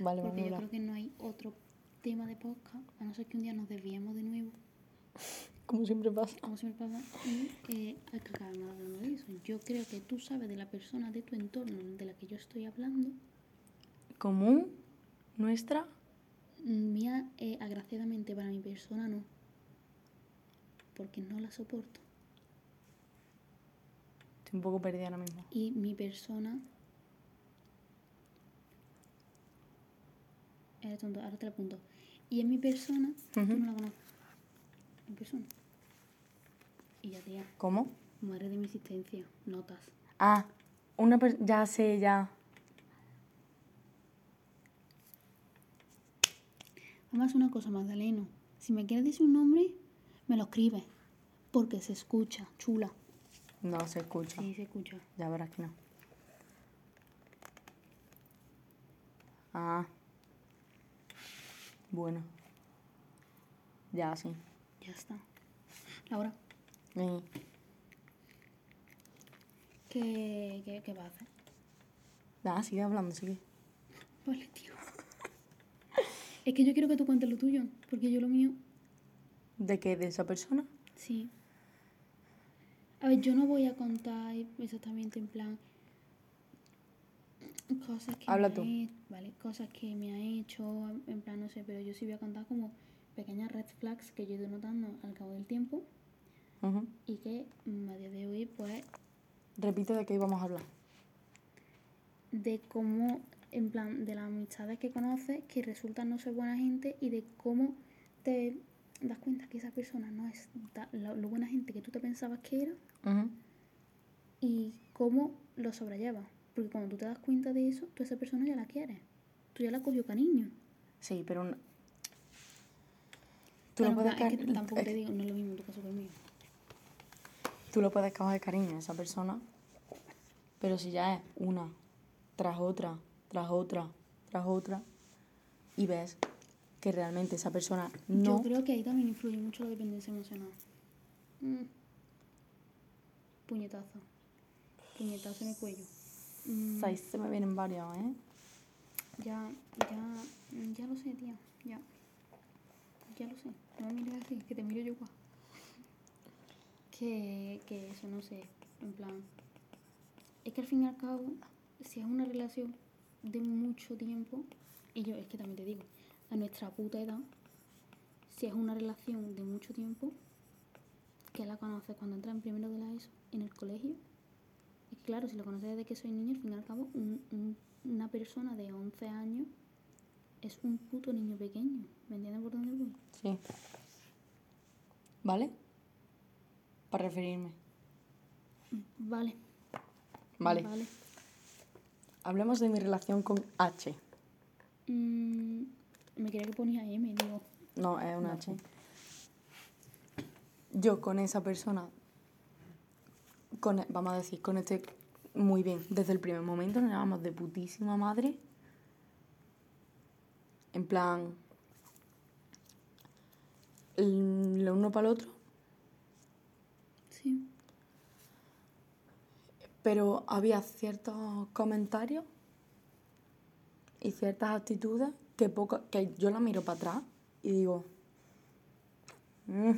Vale, porque yo creo que no hay otro tema de podcast, a no ser que un día nos desviemos de nuevo, Como siempre pasa. como siempre pasa, y eh, hay que acabar hablando de eso. Yo creo que tú sabes de la persona de tu entorno de la que yo estoy hablando, Común, nuestra. Mía, eh, agraciadamente para mi persona no, porque no la soporto. Estoy un poco perdida ahora mismo. y mi persona Eres tonto, ahora te la apunto. Y en mi persona, tú Ujú. no la conoces. persona. Y ya, tía, ¿Cómo? muere de mi existencia, notas. Ah, una per- ya sé, ya. Además, una cosa, Magdaleno. Si me quieres decir un nombre, me lo escribes. Porque se escucha, chula. No se escucha. Sí, se escucha. Ya verás que no. Ah. Bueno. Ya, sí. Ya está. Laura, Eh, ¿qué, qué, qué vas a hacer? Nada, sigue hablando, sigue. Vale, tío. Es que yo quiero que tú cuentes lo tuyo, porque yo lo mío, ¿De qué? ¿De esa persona? sí. A ver, yo no voy a contar exactamente en plan cosas que Habla me tú. ha he- vale, cosas que me ha hecho, en plan no sé, pero yo sí voy a contar como pequeñas red flags que yo he ido notando al cabo del tiempo Ujú. y que mm, a día de hoy pues Repite de qué íbamos a hablar. de cómo, en plan, de las amistades que conoces que resultan no ser buena gente y de cómo te das cuenta que esa persona no es lo, lo buena gente que tú te pensabas que era y cómo lo sobrellevas. Porque cuando tú te das cuenta de eso, tú a esa persona ya la quieres. Tú ya la cogió cariño. Sí, pero... un- Tú, Pero puedes es que tampoco es- te digo, no es lo mismo tu caso tú lo puedes coger cariño a esa persona, pero si ya es una tras otra, tras otra, tras otra, y ves que realmente esa persona no... Yo creo que ahí también influye mucho la dependencia emocional. Mm. Puñetazo. Puñetazo en el cuello. Mm. Ahí se me vienen varios, ¿eh? Ya, ya, ya lo sé, tía. Ya. Ya lo sé. No me mires así, que te miro yo igual. Que, que eso, no sé. En plan. Es que al fin y al cabo, si es una relación de mucho tiempo, y yo es que también te digo, a nuestra puta edad, si es una relación de mucho tiempo, que la conoces cuando entras en primero de la ESO, en el colegio, y claro, si lo conoces desde que soy niño, al fin y al cabo, un- un- una persona de 11 años es un puto niño pequeño. ¿Me entiendes por dónde voy? Sí. ¿Vale? Para referirme. Vale. Vale. Vale. Hablemos de mi relación con H. Mm, me quería que ponía M, digo. No, es un No, H. Yo con esa persona, con, vamos a decir, con este muy bien. Desde el primer momento nos llamamos de putísima madre. En plan, lo uno para el otro. Sí. Pero había ciertos comentarios y ciertas actitudes que, poco, que yo la miro para atrás y digo, "Mm".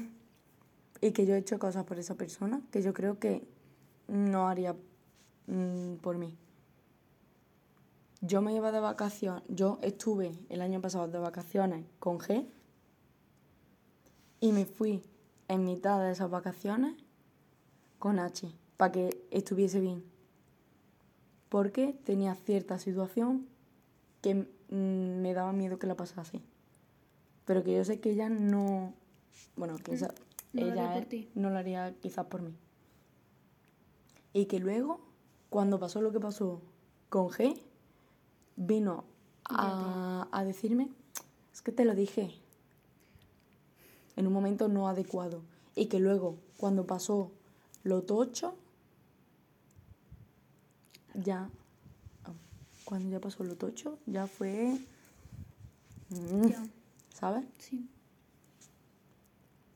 y que yo he hecho cosas por esa persona que yo creo que no haría mm, por mí. Yo me iba de vacaciones, yo estuve el año pasado de vacaciones con G y me fui en mitad de esas vacaciones con H para que estuviese bien. Porque tenía cierta situación que mm, me daba miedo que la pasase. Pero que yo sé que ella no. Bueno, que esa- no lo haría ella ti. no lo haría quizás por mí. Y que luego, cuando pasó lo que pasó con G, vino a, a decirme: Es que te lo dije. En un momento no adecuado. Y que luego, cuando pasó lo tocho, ya. Cuando ya pasó lo tocho, ya fue. mm, Ya. ¿Sabes? Sí.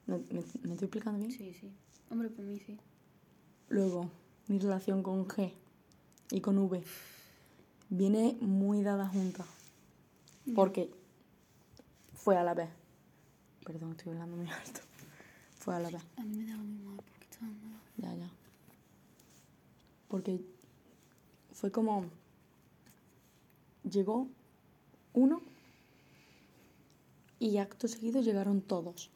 ¿Me, me- me estoy explicando bien? Sí, sí. Hombre, por mí sí. Luego, mi relación con G y con V viene muy dada junta. Porque fue a la vez. Perdón, estoy hablando muy alto. Fue a la vez. A mí me da mismo ¿eh? porque está mala. Ya, ya. Porque fue como. Llegó uno y acto seguido llegaron todos.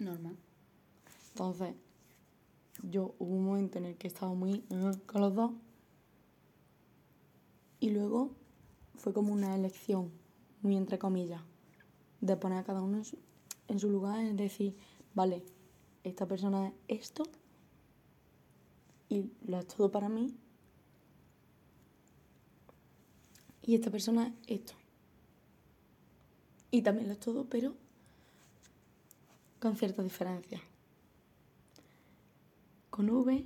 Normal. Entonces, yo hubo un momento en el que estaba muy eh, con los dos. Y luego fue como una elección, muy entre comillas, de poner a cada uno en su, en su lugar es decir, vale, esta persona es esto y lo es todo para mí. Y esta persona es esto. Y también lo es todo, pero con cierta diferencia. Con V,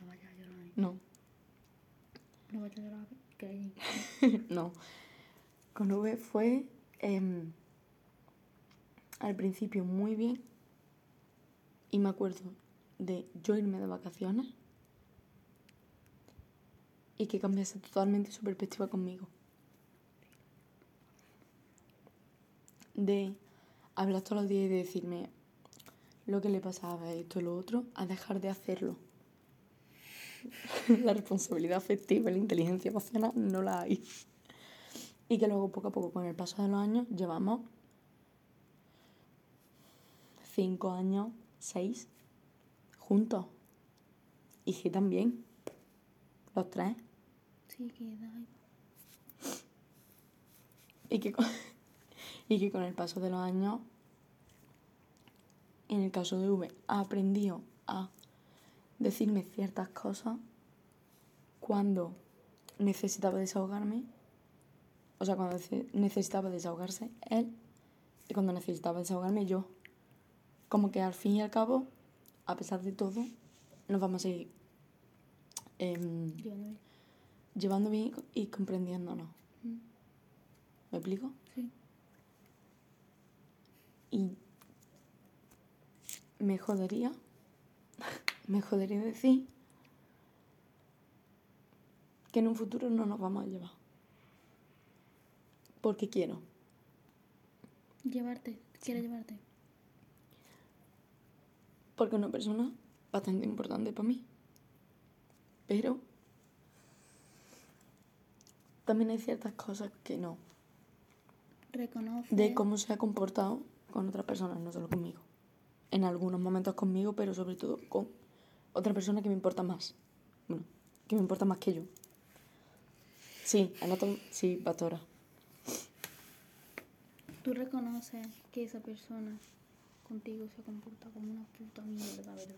No vayas a llorar. no, No vayas a llorar. No. Con V fue em, al principio muy bien. Y me acuerdo de yo irme de vacaciones y que cambiase totalmente su perspectiva conmigo. De hablar todos los días y de decirme lo que le pasaba, esto y lo otro, a dejar de hacerlo. la responsabilidad afectiva la inteligencia emocional no la hay. Y que luego poco a poco, con el paso de los años, llevamos cinco años, seis, juntos. Y que también, los tres. Sí. Y que, con, y que con el paso de los años, en el caso de V, ha aprendido a decirme ciertas cosas cuando necesitaba desahogarme. O sea, cuando nece- necesitaba desahogarse él y cuando necesitaba desahogarme yo. Como que al fin y al cabo, a pesar de todo, nos vamos a seguir em, Llevando bien. llevando bien y comprendiéndonos. Mm. ¿Me explico? Sí. Y me jodería, me jodería decir que en un futuro no nos vamos a llevar. Porque quiero. Llevarte. Quiere llevarte. Porque es una persona bastante importante para mí. Pero también hay ciertas cosas que no. Reconoce. De cómo se ha comportado con otras personas, no solo conmigo. En algunos momentos conmigo, pero sobre todo con otra persona que me importa más. Bueno, que me importa más que yo. Sí, en otro, sí, Pastora. Tú reconoces que esa persona contigo se comporta como una puta mierda, ¿verdad?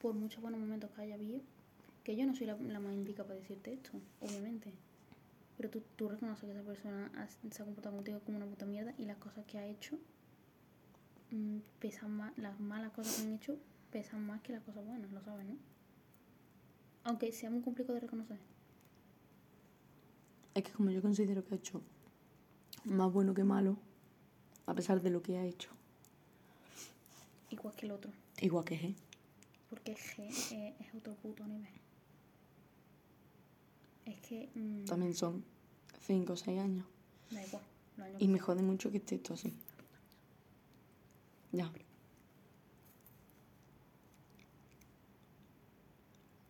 Por muchos buenos momentos que haya habido. Que yo no soy la, más indica para decirte esto, obviamente. Pero tú, tú reconoces que esa persona ha- se ha comportado contigo como una puta mierda y las cosas que ha hecho mm, pesan más, las malas cosas que han hecho pesan más que las cosas buenas, lo sabes, ¿no? Aunque sea muy complicado de reconocer. Es que como yo considero que ha hecho más bueno que malo, a pesar de lo que ha hecho, Igual que el otro. igual que G. Porque G eh, es otro puto nivel. Es que. mm, También son 5 o 6 años. Da igual. Y me jode mucho que esté esto así. Ya.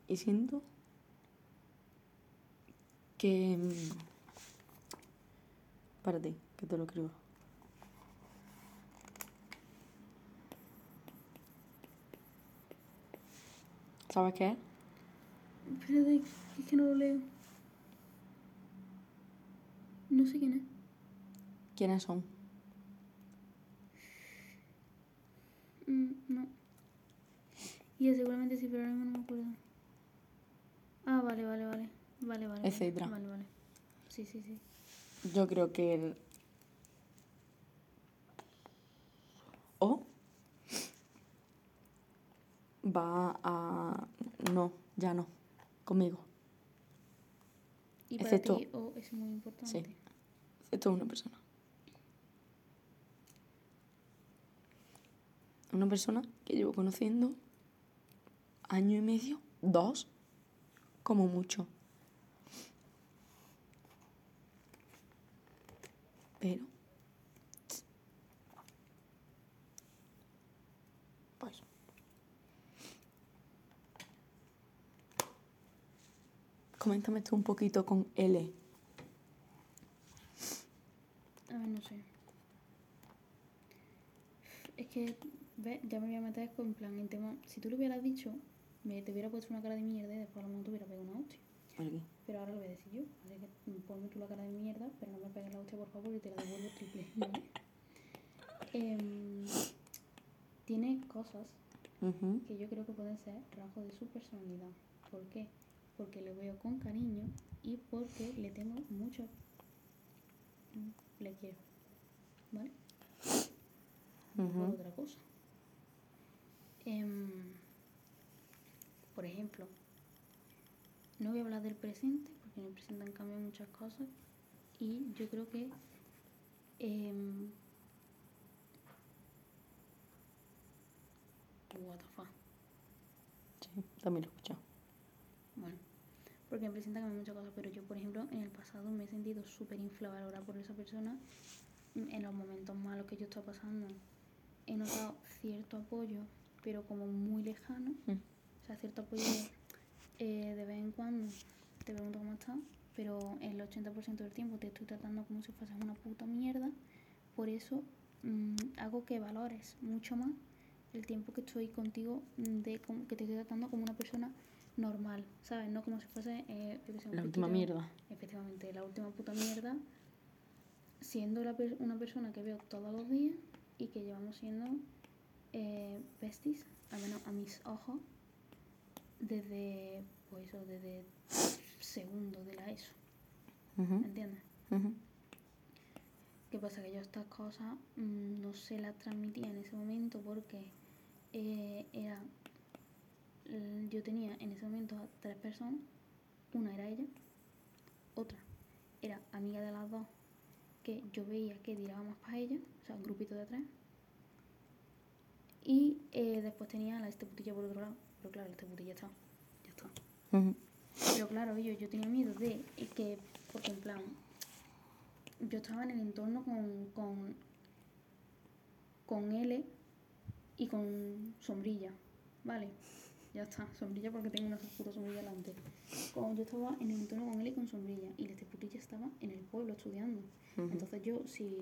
Y siento que... mm, Para ti, que te lo escribo. ¿Sabes qué es? Espérate, es que no lo leo. No sé quién es. ¿Quiénes son? Mm, no. Y él seguramente sí, pero ahora mismo no me acuerdo. Ah, vale, vale, vale. Vale, vale. vale. Etcétera. Vale, vale. Sí, sí, sí. Yo creo que el... O va a... No, ya no. Conmigo. Y para Excepto- ti es muy importante. Sí. Excepto una persona. Una persona que llevo conociendo año y medio, dos, como mucho. Pero... Pues... Coméntame tú un poquito con L. A ver, no sé. Es que, ve, ya me voy a meter con plan en tema. Si tú lo hubieras dicho, me te hubiera puesto una cara de mierda y después a lo mejor te hubiera pegado una hostia. Aquí. pero ahora lo voy a decir yo. Así que ponme tú la cara de mierda, pero no me pegues la hostia, por favor, y te la devuelvo triple. ¿vale? Em, tiene cosas que yo creo que pueden ser rasgos de su personalidad. ¿Por qué? Porque lo veo con cariño y porque le tengo mucho. Le quiero. ¿Vale? Por otra cosa. Em, por ejemplo, no voy a hablar del presente, porque en el presente han cambiado muchas cosas y yo creo que em, what the fuck. Sí, también lo he escuchado. Porque en presente han cambiado muchas cosas, pero yo, por ejemplo, en el pasado me he sentido súper inflavalorada por esa persona. En los momentos malos que yo estaba pasando, he notado cierto apoyo, pero como muy lejano. Mm. O sea, cierto apoyo de, eh, de vez en cuando te pregunto cómo estás, pero el 80% del tiempo te estoy tratando como si fueses una puta mierda. Por eso mm, hago que valores mucho más el tiempo que estoy contigo, de que te estoy tratando como una persona normal, ¿sabes? No como si fuese eh, yo qué sé, un La última mierda. Efectivamente, la última puta mierda, siendo la per- una persona que veo todos los días y que llevamos siendo eh, besties, al menos a mis ojos, desde, pues eso, desde segundo de la ESO. ¿me entiendes? Ujú. ¿Qué pasa? Que yo estas cosas mm, no se las transmitía en ese momento porque eh, era. L- Yo tenía en ese momento a tres personas. Una era ella, otra era amiga de las dos, que yo veía que tiraba más para ella, o sea, un grupito de tres. Y eh, después tenía a la este putilla por otro lado, pero claro, la este putilla está, ya está. Ujú. Pero claro, yo, yo tenía miedo de que, porque en plan, yo estaba en el entorno con, con, con L y con sombrilla, ¿vale? Ya está, sombrilla porque tengo una puta sombrilla delante. Como yo estaba en el entorno con L y con sombrilla y la putilla estaba en el pueblo estudiando. Entonces yo, si,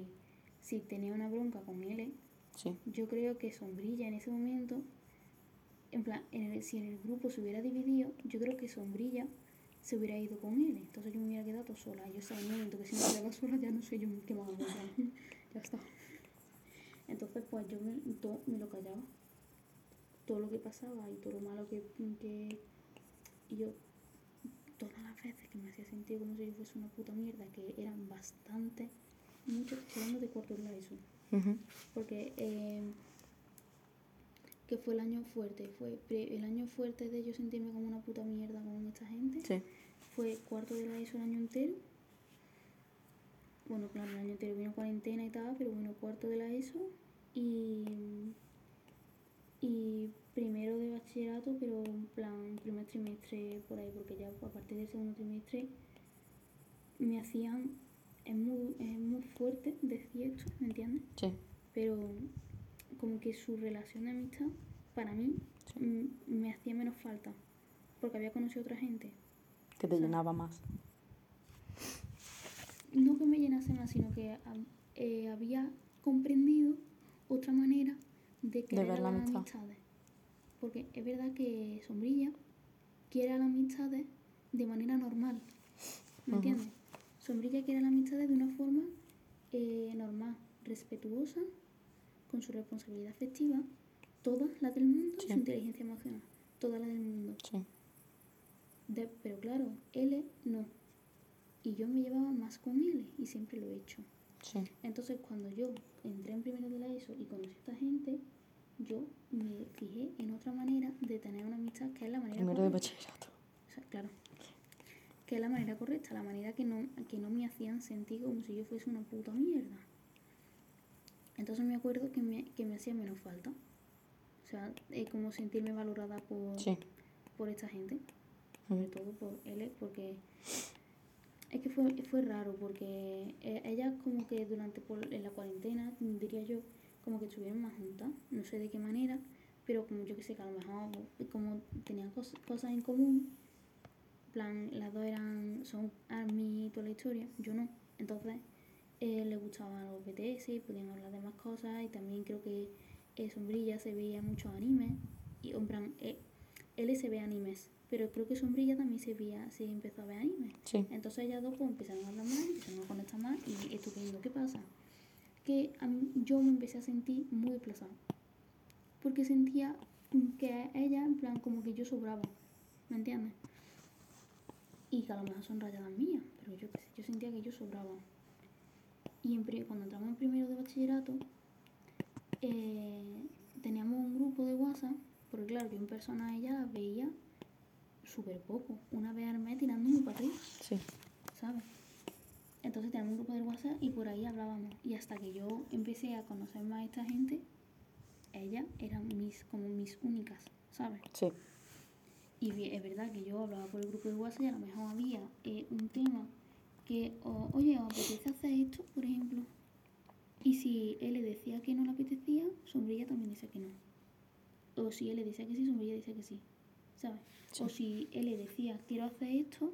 si tenía una bronca con L, Sí. yo creo que Sombrilla en ese momento, en plan, en el- si en el grupo se hubiera dividido, yo creo que Sombrilla se hubiera ido con él. Entonces yo me hubiera quedado sola. Yo sabía en el momento que si me quedaba sola ya no sé yo más hago. en plan, ya está. Entonces pues yo me, todo, me lo callaba. Todo lo que pasaba y todo lo malo que, que... Y yo, todas las veces que me hacía sentir como si yo fuese una puta mierda, que eran bastante, muchos, hablando de cuarto de la ESO. Porque eh, que fue el año fuerte, fue el año fuerte de yo sentirme como una puta mierda con esta gente, Sí. fue cuarto de la ESO el año entero, bueno, claro, el año entero vino cuarentena y tal, pero bueno, cuarto de la ESO y, y primero de bachillerato, pero en plan primer trimestre por ahí, porque ya a partir del segundo trimestre me hacían, es muy, es muy fuerte decir esto, ¿me entiendes? Sí. pero como que su relación de amistad para mí mm, me hacía menos falta porque había conocido a otra gente Que te llenaba más. no que me llenase más sino que ah, eh, había comprendido otra manera de querer ver a la las amistad. amistades porque es verdad que Sombrilla quiere a las amistades de manera normal ¿me entiendes? Sombrilla quiere a las amistades de una forma eh, normal respetuosa con su responsabilidad afectiva todas las del mundo y su inteligencia emocional todas las del mundo Sí. De- pero claro, L no. Y yo me llevaba más con L y siempre lo he hecho. Sí. Entonces cuando yo entré en primero de la ESO y conocí a esta gente, yo me fijé en otra manera de tener una amistad que es la manera Primero de bachillerato. O sea, claro. Que es la manera correcta, la manera que no, que no me hacían sentir como si yo fuese una puta mierda. Entonces me acuerdo que me, que me hacía menos falta. O sea, es como sentirme valorada por, Sí. por esta gente sobre Ujú. todo por él, porque es que fue, fue raro, porque eh, ellas como que durante por, en la cuarentena, diría yo, como que estuvieron más juntas, no sé de qué manera, pero como yo que sé, que a lo mejor como tenían cos- cosas en común, plan, las dos eran, son army y toda la historia, yo no, entonces eh, le gustaban los BTS y podían hablar de más cosas y también creo que eh, Sombrilla se veía muchos animes y en plan, eh, él se ve animes pero creo que Sombrilla también se, veía, se empezó a ver anime. Sí. Entonces ellas dos pues, empezaron a hablar más, empezaron a conectar más y estupendo. ¿Qué pasa? Que a mí- yo me empecé a sentir muy desplazada. Porque sentía que ella, en plan, como que yo sobraba. ¿Me entiendes? Y que a lo mejor son rayadas mías, pero yo qué sé, yo sentía que yo sobraba. Y en cuando entramos en primero de bachillerato, eh, teníamos un grupo de WhatsApp, porque claro, yo en persona a ella veía súper poco. Una vez al mes tirándome para arriba, Sí. ¿sabes? Entonces teníamos un grupo de WhatsApp y por ahí hablábamos. Y hasta que yo empecé a conocer más a esta gente, ellas eran mis, como mis únicas, ¿sabes? Sí. Y es verdad que yo hablaba por el grupo de WhatsApp y a lo mejor había eh, un tema que, o, oye, ¿os apetece hacer esto, por ejemplo? Y si él le decía que no le apetecía, Sombrilla también decía que no. O si él le decía que sí, Sombrilla decía que sí, ¿sabes? Sí. O si él le decía, quiero hacer esto,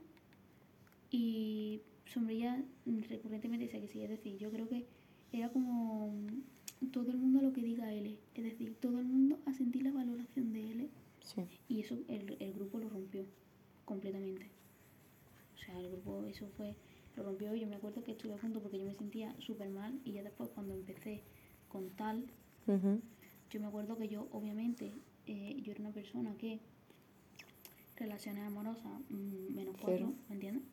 y Sombrilla recurrentemente decía que sí. Es decir, yo creo que era como todo el mundo a lo que diga él. Es decir, todo el mundo a sentir la valoración de él. Sí. Y eso el, el grupo lo rompió completamente. O sea, el grupo eso fue, lo rompió y yo me acuerdo que estuve a punto porque yo me sentía súper mal y ya después cuando empecé con tal, yo me acuerdo que yo obviamente, eh, yo era una persona que relaciones amorosas mm, menos cuatro, Cero. ¿me entiendes?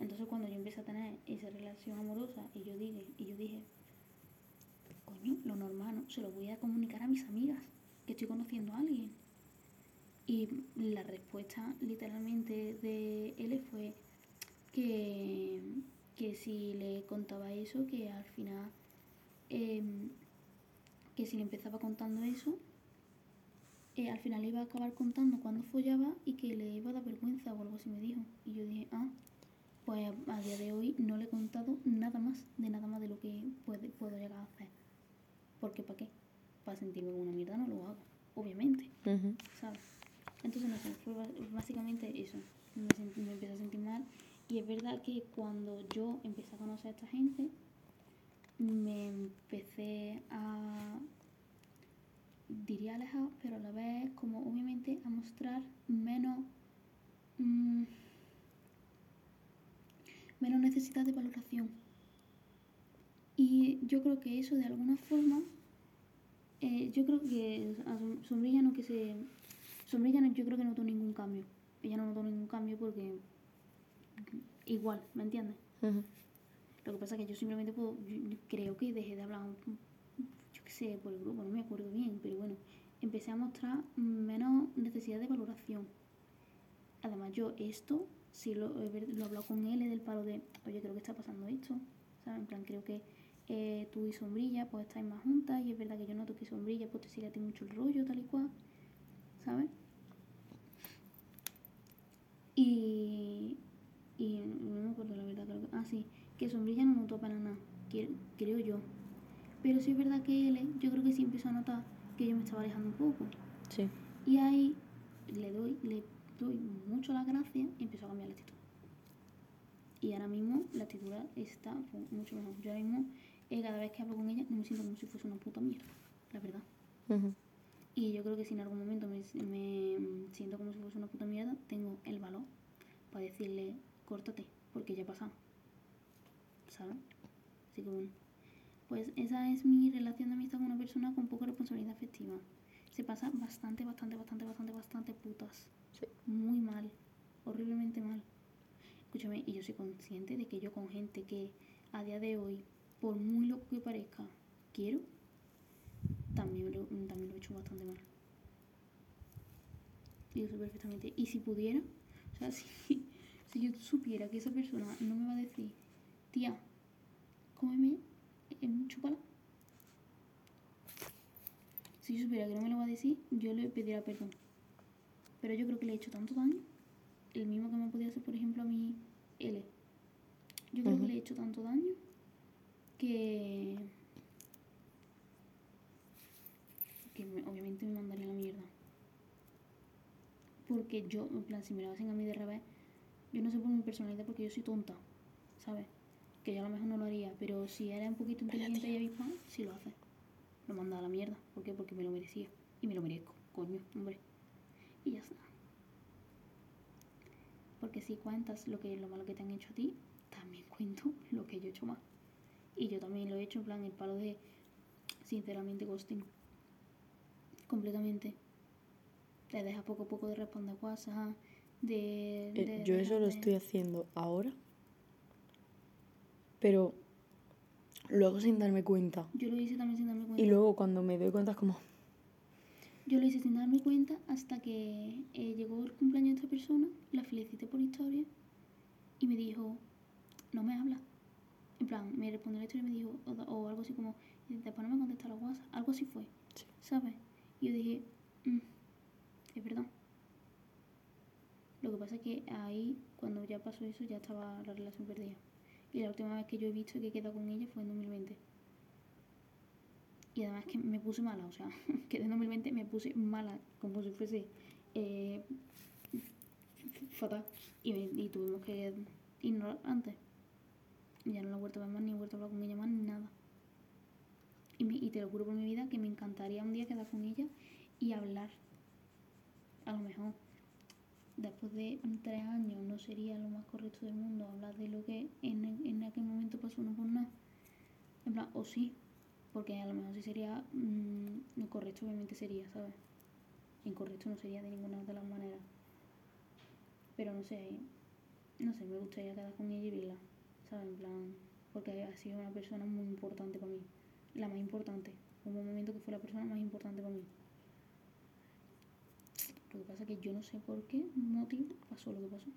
Entonces cuando yo empecé a tener esa relación amorosa y yo dije, y yo dije, coño, lo normal, ¿no? Se lo voy a comunicar a mis amigas, que estoy conociendo a alguien. Y la respuesta literalmente de él fue que, que si le contaba eso, que al final, em, que si le empezaba contando eso, eh, al final le iba a acabar contando cuando follaba y que le iba a dar vergüenza o algo así me dijo. Y yo dije, ah, pues a día de hoy no le he contado nada más, de nada más de lo que puede, puedo llegar a hacer. Porque ¿para qué? Para sentirme como una mierda no lo hago, obviamente. ¿sabes? Entonces, no sé, fue básicamente eso. Me, me empecé a sentir mal. Y es verdad que cuando yo empecé a conocer a esta gente, me empecé a, diría alejar, pero a la vez como obviamente a mostrar menos, mm, menos necesidad de valoración. Y yo creo que eso de alguna forma eh, yo creo que a Som- Sombrilla no que se... Sombrilla no- yo creo que no notó ningún cambio. Ella no notó ningún cambio porque... Igual, ¿me entiendes? Ujú. Lo que pasa es que yo simplemente puedo... yo- creo que dejé de hablar, un- sé, por el grupo, no me acuerdo bien, pero bueno. Empecé a mostrar menos necesidad de valoración. Además, yo esto, si lo, lo he hablado con él, del palo de, oye, creo que está pasando esto. ¿Sabes? En plan, creo que eh, tú y Sombrilla pues estáis más juntas y es verdad que yo noto que Sombrilla pues te sigue a ti mucho el rollo, tal y cual. ¿Sabes? Y, y no me acuerdo la verdad, creo que, ah, sí, que Sombrilla no notó para nada, creo yo. Pero sí es verdad que él, yo creo que sí empezó a notar que yo me estaba alejando un poco. Sí. Y ahí le doy, le doy mucho las gracias y empezó a cambiar la actitud. Y ahora mismo la actitud está mucho mejor. Yo ahora mismo, eh, cada vez que hablo con ella, no me siento como si fuese una puta mierda, la verdad. Ujú. Y yo creo que si en algún momento me, me siento como si fuese una puta mierda, tengo el valor para decirle, córtate, porque ya ha pasado. ¿Sabes? Así que bueno. Pues esa es mi relación de amistad con una persona con poca responsabilidad afectiva. Se pasa bastante, bastante, bastante, bastante, bastante putas. Sí. Muy mal. Horriblemente mal. Escúchame, y yo soy consciente de que yo con gente que a día de hoy, por muy loco que parezca, quiero, también lo, también lo he hecho bastante mal. Y yo sé perfectamente. Y si pudiera, o sea, si, si yo supiera que esa persona no me va a decir, tía, cómeme, eh, chúpala. Si yo supiera que no me lo va a decir, yo le pediría perdón. Pero yo creo que le he hecho tanto daño, el mismo que me podía hacer, por ejemplo, a mí, L. Yo creo que le he hecho tanto daño que que me- obviamente me mandaría a la mierda. Porque yo, en plan, si me lo hacen a mí de revés, yo no sé por mi personalidad porque yo soy tonta, ¿sabes? Que yo a lo mejor no lo haría, pero si era un poquito inteligente y avispada, sí lo hace. Lo manda a la mierda. ¿Por qué? Porque me lo merecía. Y me lo merezco, coño, hombre. Y ya está. Porque si cuentas lo que lo malo que te han hecho a ti, también cuento lo que yo he hecho más. Y yo también lo he hecho en plan el palo de, sinceramente, ghosting. Completamente. Te deja poco a poco de responder WhatsApp, de... Eh, de yo eso lo estoy haciendo ahora, pero luego sin darme cuenta. Yo lo hice también sin darme cuenta. Y luego cuando me doy cuenta es como, Yo lo hice sin darme cuenta hasta que eh, llegó el cumpleaños de esta persona, la felicité por historia y me dijo, no me habla. En plan, me respondió la historia y me dijo, o, o algo así como, después no me contesta la WhatsApp, algo así fue, Sí. ¿sabes? Y yo dije, "Mm, es verdad. Lo que pasa es que ahí, cuando ya pasó eso, ya estaba la relación perdida. Y la última vez que yo he visto que he quedado con ella fue en 2020. Y además que me puse mala, o sea, que en 2020 me puse mala, como si fuese eh, fatal. Y, me- y tuvimos que ignorar antes. Ya no la he vuelto a ver más, ni he vuelto a hablar con ella más, ni nada. Y, me- y te lo juro por mi vida que me encantaría un día quedar con ella y hablar. A lo mejor, después de tres años, no sería lo más correcto del mundo hablar de lo que en, en aquel momento pasó, no por nada. En plan, o sí, porque a lo mejor sí sería mm, lo correcto, obviamente sería, ¿sabes? Incorrecto no sería de ninguna de las maneras. Pero no sé, no sé, me gustaría quedar con ella y verla, ¿sabes? En plan, porque ha sido una persona muy importante para mí. La más importante. Un momento que fue la persona más importante para mí. Lo que pasa es que yo no sé por qué motivo pasó lo que pasó.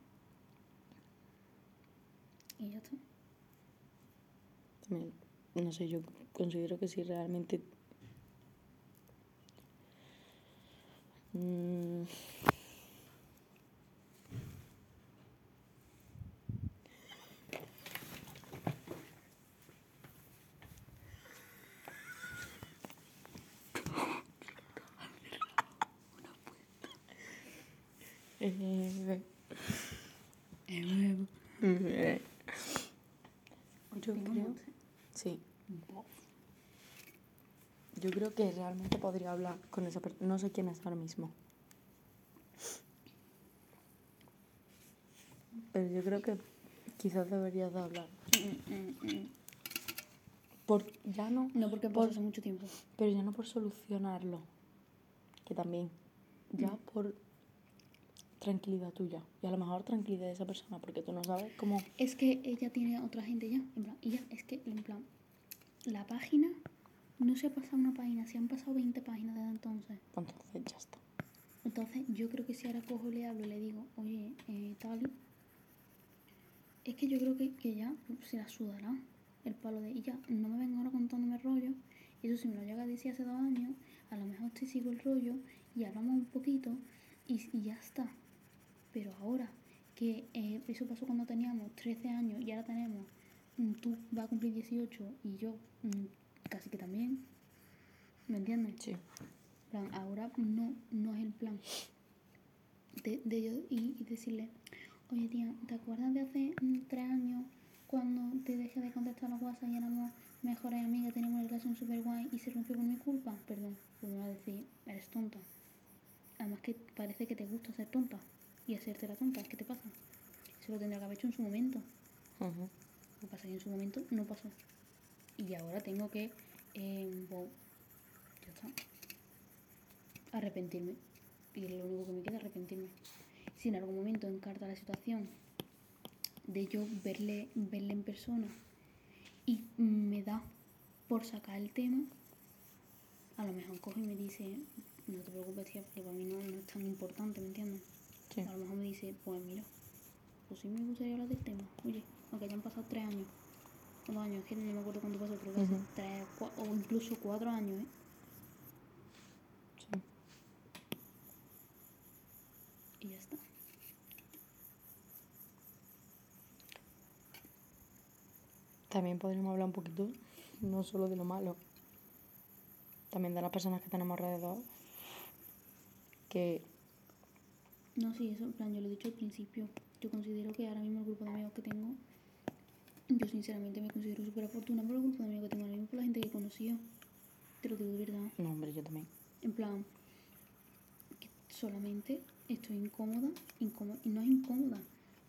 Y ya está. no sé, yo considero que si realmente... mm, Eh, Yo creo, sí. Yo creo que realmente podría hablar con esa persona. No sé quién es ahora mismo. Pero yo creo que quizás deberías de hablar. Por, ya no, No porque Por- hace mucho tiempo. pero ya no por solucionarlo. Que también. Ya Mm. por tranquilidad tuya. Y a lo mejor tranquilidad de esa persona. Porque tú no sabes cómo... Es que ella tiene otra gente ya. En plan, ella, es que, en plan, la página no se ha pasado una página, se han pasado 20 páginas desde entonces. Entonces ya está. Entonces, yo creo que si ahora cojo, le hablo y le digo, oye, eh, tal. Es que yo creo que, que ya se la sudará el palo de. Y ya, no me venga ahora contándome rollo. Y eso si me lo llega a decir hace dos años, a lo mejor te sigo el rollo y hablamos un poquito y, y ya está. Pero ahora que eh, eso pasó cuando teníamos 13 años y ahora tenemos, mm, tú vas a cumplir 18 y yo mm, casi que también. ¿Me entiendes? Sí. Plan, ahora no, no es el plan de, de yo y, y decirle, oye tía, ¿te acuerdas de hace mm, tres años cuando te dejé de contestar los WhatsApp y éramos mejores amigas, teníamos una relación súper guay y se rompió por mi culpa? Perdón, pues me va a decir, eres tonta. Además que parece que te gusta ser tonta y hacerte la tonta, ¿qué te pasa? Eso lo tendría que haber hecho en su momento. Lo que pasa es que en su momento no pasó. Y ahora tengo que, eh, wow, ya está, arrepentirme. Y es lo único que me queda, arrepentirme. Si en algún momento encarta la situación de yo verle, verle en persona y me da por sacar el tema, a lo mejor coge y me dice, no te preocupes tía, porque para mí no, no es tan importante, ¿me entiendes? Sí. A lo mejor me dice, pues mira, pues sí me gustaría hablar del tema. Oye, aunque hayan pasado tres años. Dos años, es que no me acuerdo cuánto pasó, creo que hace Ujú. tres cua- o incluso cuatro años, ¿eh? Sí. Y ya está. También podríamos hablar un poquito, no solo de lo malo, también de las personas que tenemos alrededor, que No, sí, eso, en plan, yo lo he dicho al principio. Yo considero que ahora mismo el grupo de amigos que tengo, yo sinceramente me considero súper afortunada por el grupo de amigos que tengo ahora mismo, por la gente que he conocido. Te lo digo de verdad. no, hombre, yo también. En plan, que solamente estoy incómoda, incómoda, y no es incómoda,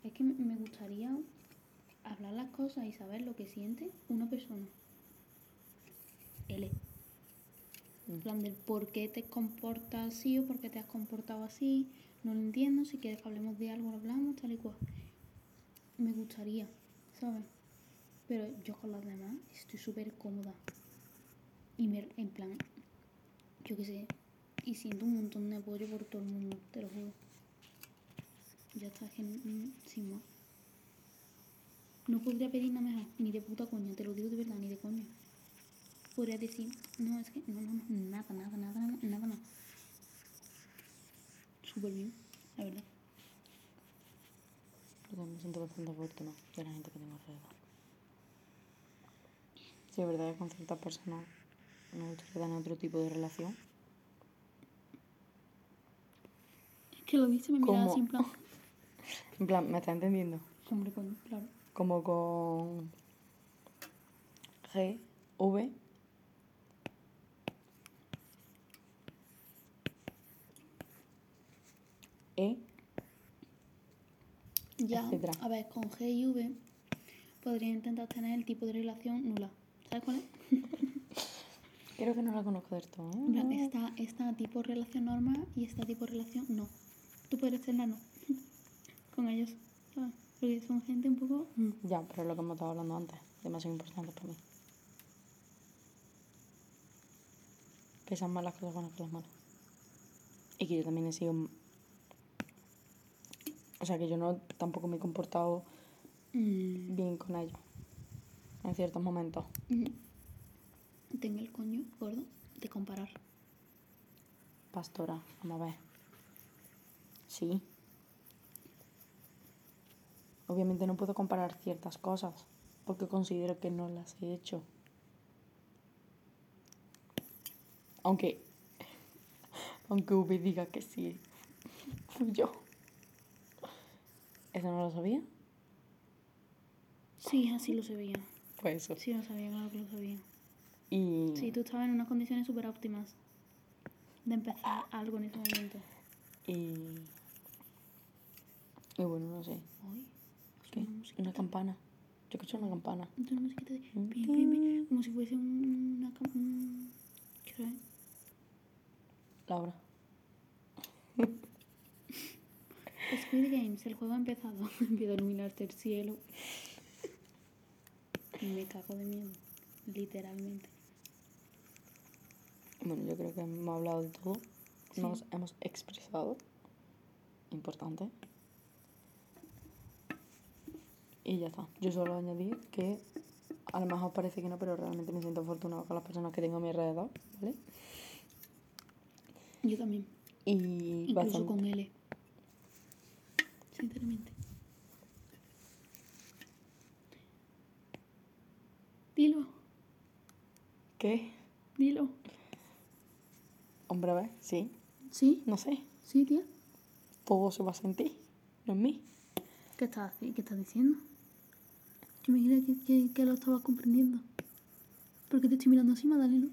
Es que me- gustaría hablar las cosas y saber lo que siente una persona. L. En plan del por qué te comportas así o por qué te has comportado así. No lo entiendo. Si quieres que hablemos de algo, lo hablamos, tal y cual. Me gustaría, ¿sabes? Pero yo con los demás estoy súper cómoda. Y me, en plan, yo qué sé, y siento un montón de apoyo por todo el mundo, te lo juro. Ya está, es que sin más. No podría pedir nada mejor, ni de puta coña, te lo digo de verdad, ni de coña. Podría decir, no, es que, no, no, no, nada, nada, nada, nada, nada más. Súper bien, la verdad. Yo me siento bastante afortunada de la gente que tengo alrededor. Sí, es verdad que con ciertas personas me gustaría tener otro tipo de relación. Es que lo viste, me miraba así en plan, En plan, ¿me está entendiendo? hombre, coño, claro. Como con G, V. E. Ya, etcétera. a ver, con G y V podría intentar tener el tipo de relación nula. ¿Sabes cuál es? Creo que no la conozco del todo. ¿eh? Está, está tipo relación normal y está tipo relación no. Tú puedes tener no. Con ellos, ¿sabes? Porque son gente un poco... mm. Ya, pero es lo que hemos estado hablando antes, demasiado importante para mí. Que sean malas cosas buenas que las malas. Y que yo también he sido... O sea, que yo no tampoco me he comportado Mm, bien con ellos. En ciertos momentos. mm. Tengo el coño gordo de comparar. Pastora, vamos a ver. Sí. Obviamente no puedo comparar ciertas cosas porque considero que no las he hecho. Aunque, aunque V diga que sí, fui yo. ¿Eso no lo sabía? Sí, así lo sabía. Pues eso. Sí, lo sabía, claro que lo sabía. Y Sí, tú estabas en unas condiciones súper óptimas de empezar algo en ese momento. y, y bueno, no sé. Hoy, ¿Qué? una campana. Yo escucho una campana. Una musiquita de... pi, como si fuese un- una... cam- un- ¿Qué hora es? Laura. Squid Games, el juego ha empezado. Empieza a iluminarse el cielo. Y me cago de miedo. Literalmente. Bueno, yo creo que hemos hablado de todo. Sí. Nos hemos expresado. Importante. Y ya está. Yo solo añadir que a lo mejor parece que no, pero realmente me siento afortunado con las personas que tengo a mi alrededor, ¿vale? Yo también. Y Incluso bastante. con L. Sinceramente. Dilo, ¿Qué? dilo. Hombre, a ver, sí. ¿Sí? No sé. ¿Sí, tía? Todo se basa en ti, no en mí. ¿Qué estás, qué estás diciendo? Yo me creía que, que, que lo estabas comprendiendo. ¿Por qué te estoy mirando así, Madalena?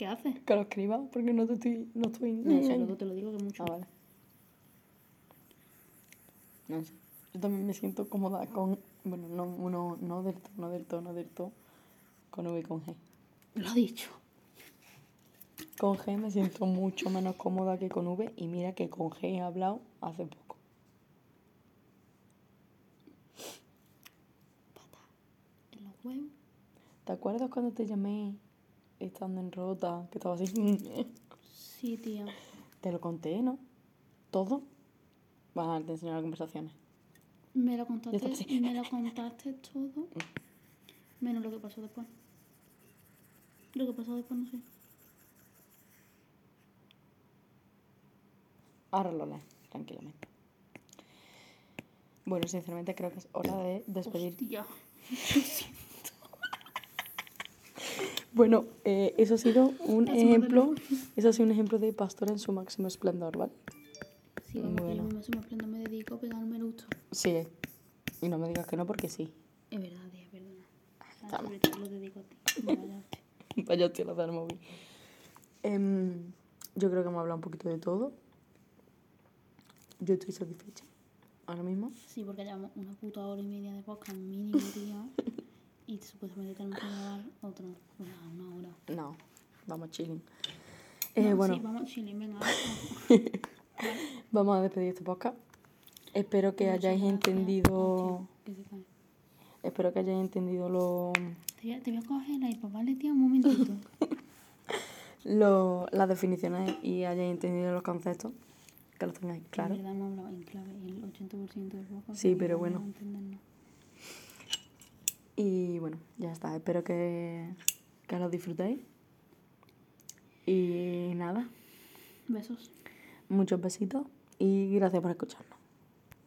¿Qué haces? Que lo escriba porque no te estoy. No estoy. No sé, luego te lo digo que mucho. Ah, vale. No sé. Yo también me siento cómoda con. Bueno, no, no, no del todo, no del todo, no del todo. Con V y con G. Lo ha dicho. Con G me siento mucho menos cómoda que con V. Y mira que con G he hablado hace poco. Pata. En los huevos. ¿Te acuerdas cuando te llamé estando en rota? Que estaba así. Sí, tía. Te lo conté, ¿no? Todo. Bueno, te enseño las conversaciones. Me lo contaste, me lo contaste todo. Menos lo que pasó después. Lo que pasó después no sé. Ahora lo lees, tranquilamente. Bueno, sinceramente creo que es hora de despedir. Hostia. Bueno, eh, eso ha sido un Eso me ejemplo. Eso ha sido un ejemplo de pastor en su máximo esplendor, ¿vale? Sí, que Bueno. mismo se me aprende, me dedico a pegarme el gusto. Sí. Y no me digas que no porque sí. Es verdad, tía, perdona. Ah, Estamos. sobre todo lo dedico a ti. No vayas. Vaya hostia la del móvil. Em, yo creo que hemos hablado un poquito de todo. yo estoy satisfecha. Ahora mismo. Sí, porque llevamos una puta hora y media de podcast mínimo, tío. y supuestamente tenemos que grabar otro, una, una hora. No, vamos chilling. Eh, No, bueno, Sí, vamos chilling, venga. vamos a despedir este podcast. Espero que Muchas hayáis gracias. entendido. Espero que hayáis entendido lo, Te voy, a, te voy a coger la iPad, ¿vale, tío? Un momentito. lo- las definiciones y hayáis entendido los conceptos. Que los tengáis claro. En verdad hemos hablado en clave el 80% del podcast. Sí, pero no bueno. entendernos. Y bueno, ya está. Espero que, que lo disfrutéis. Y nada, Besos. muchos besitos y gracias por escucharnos.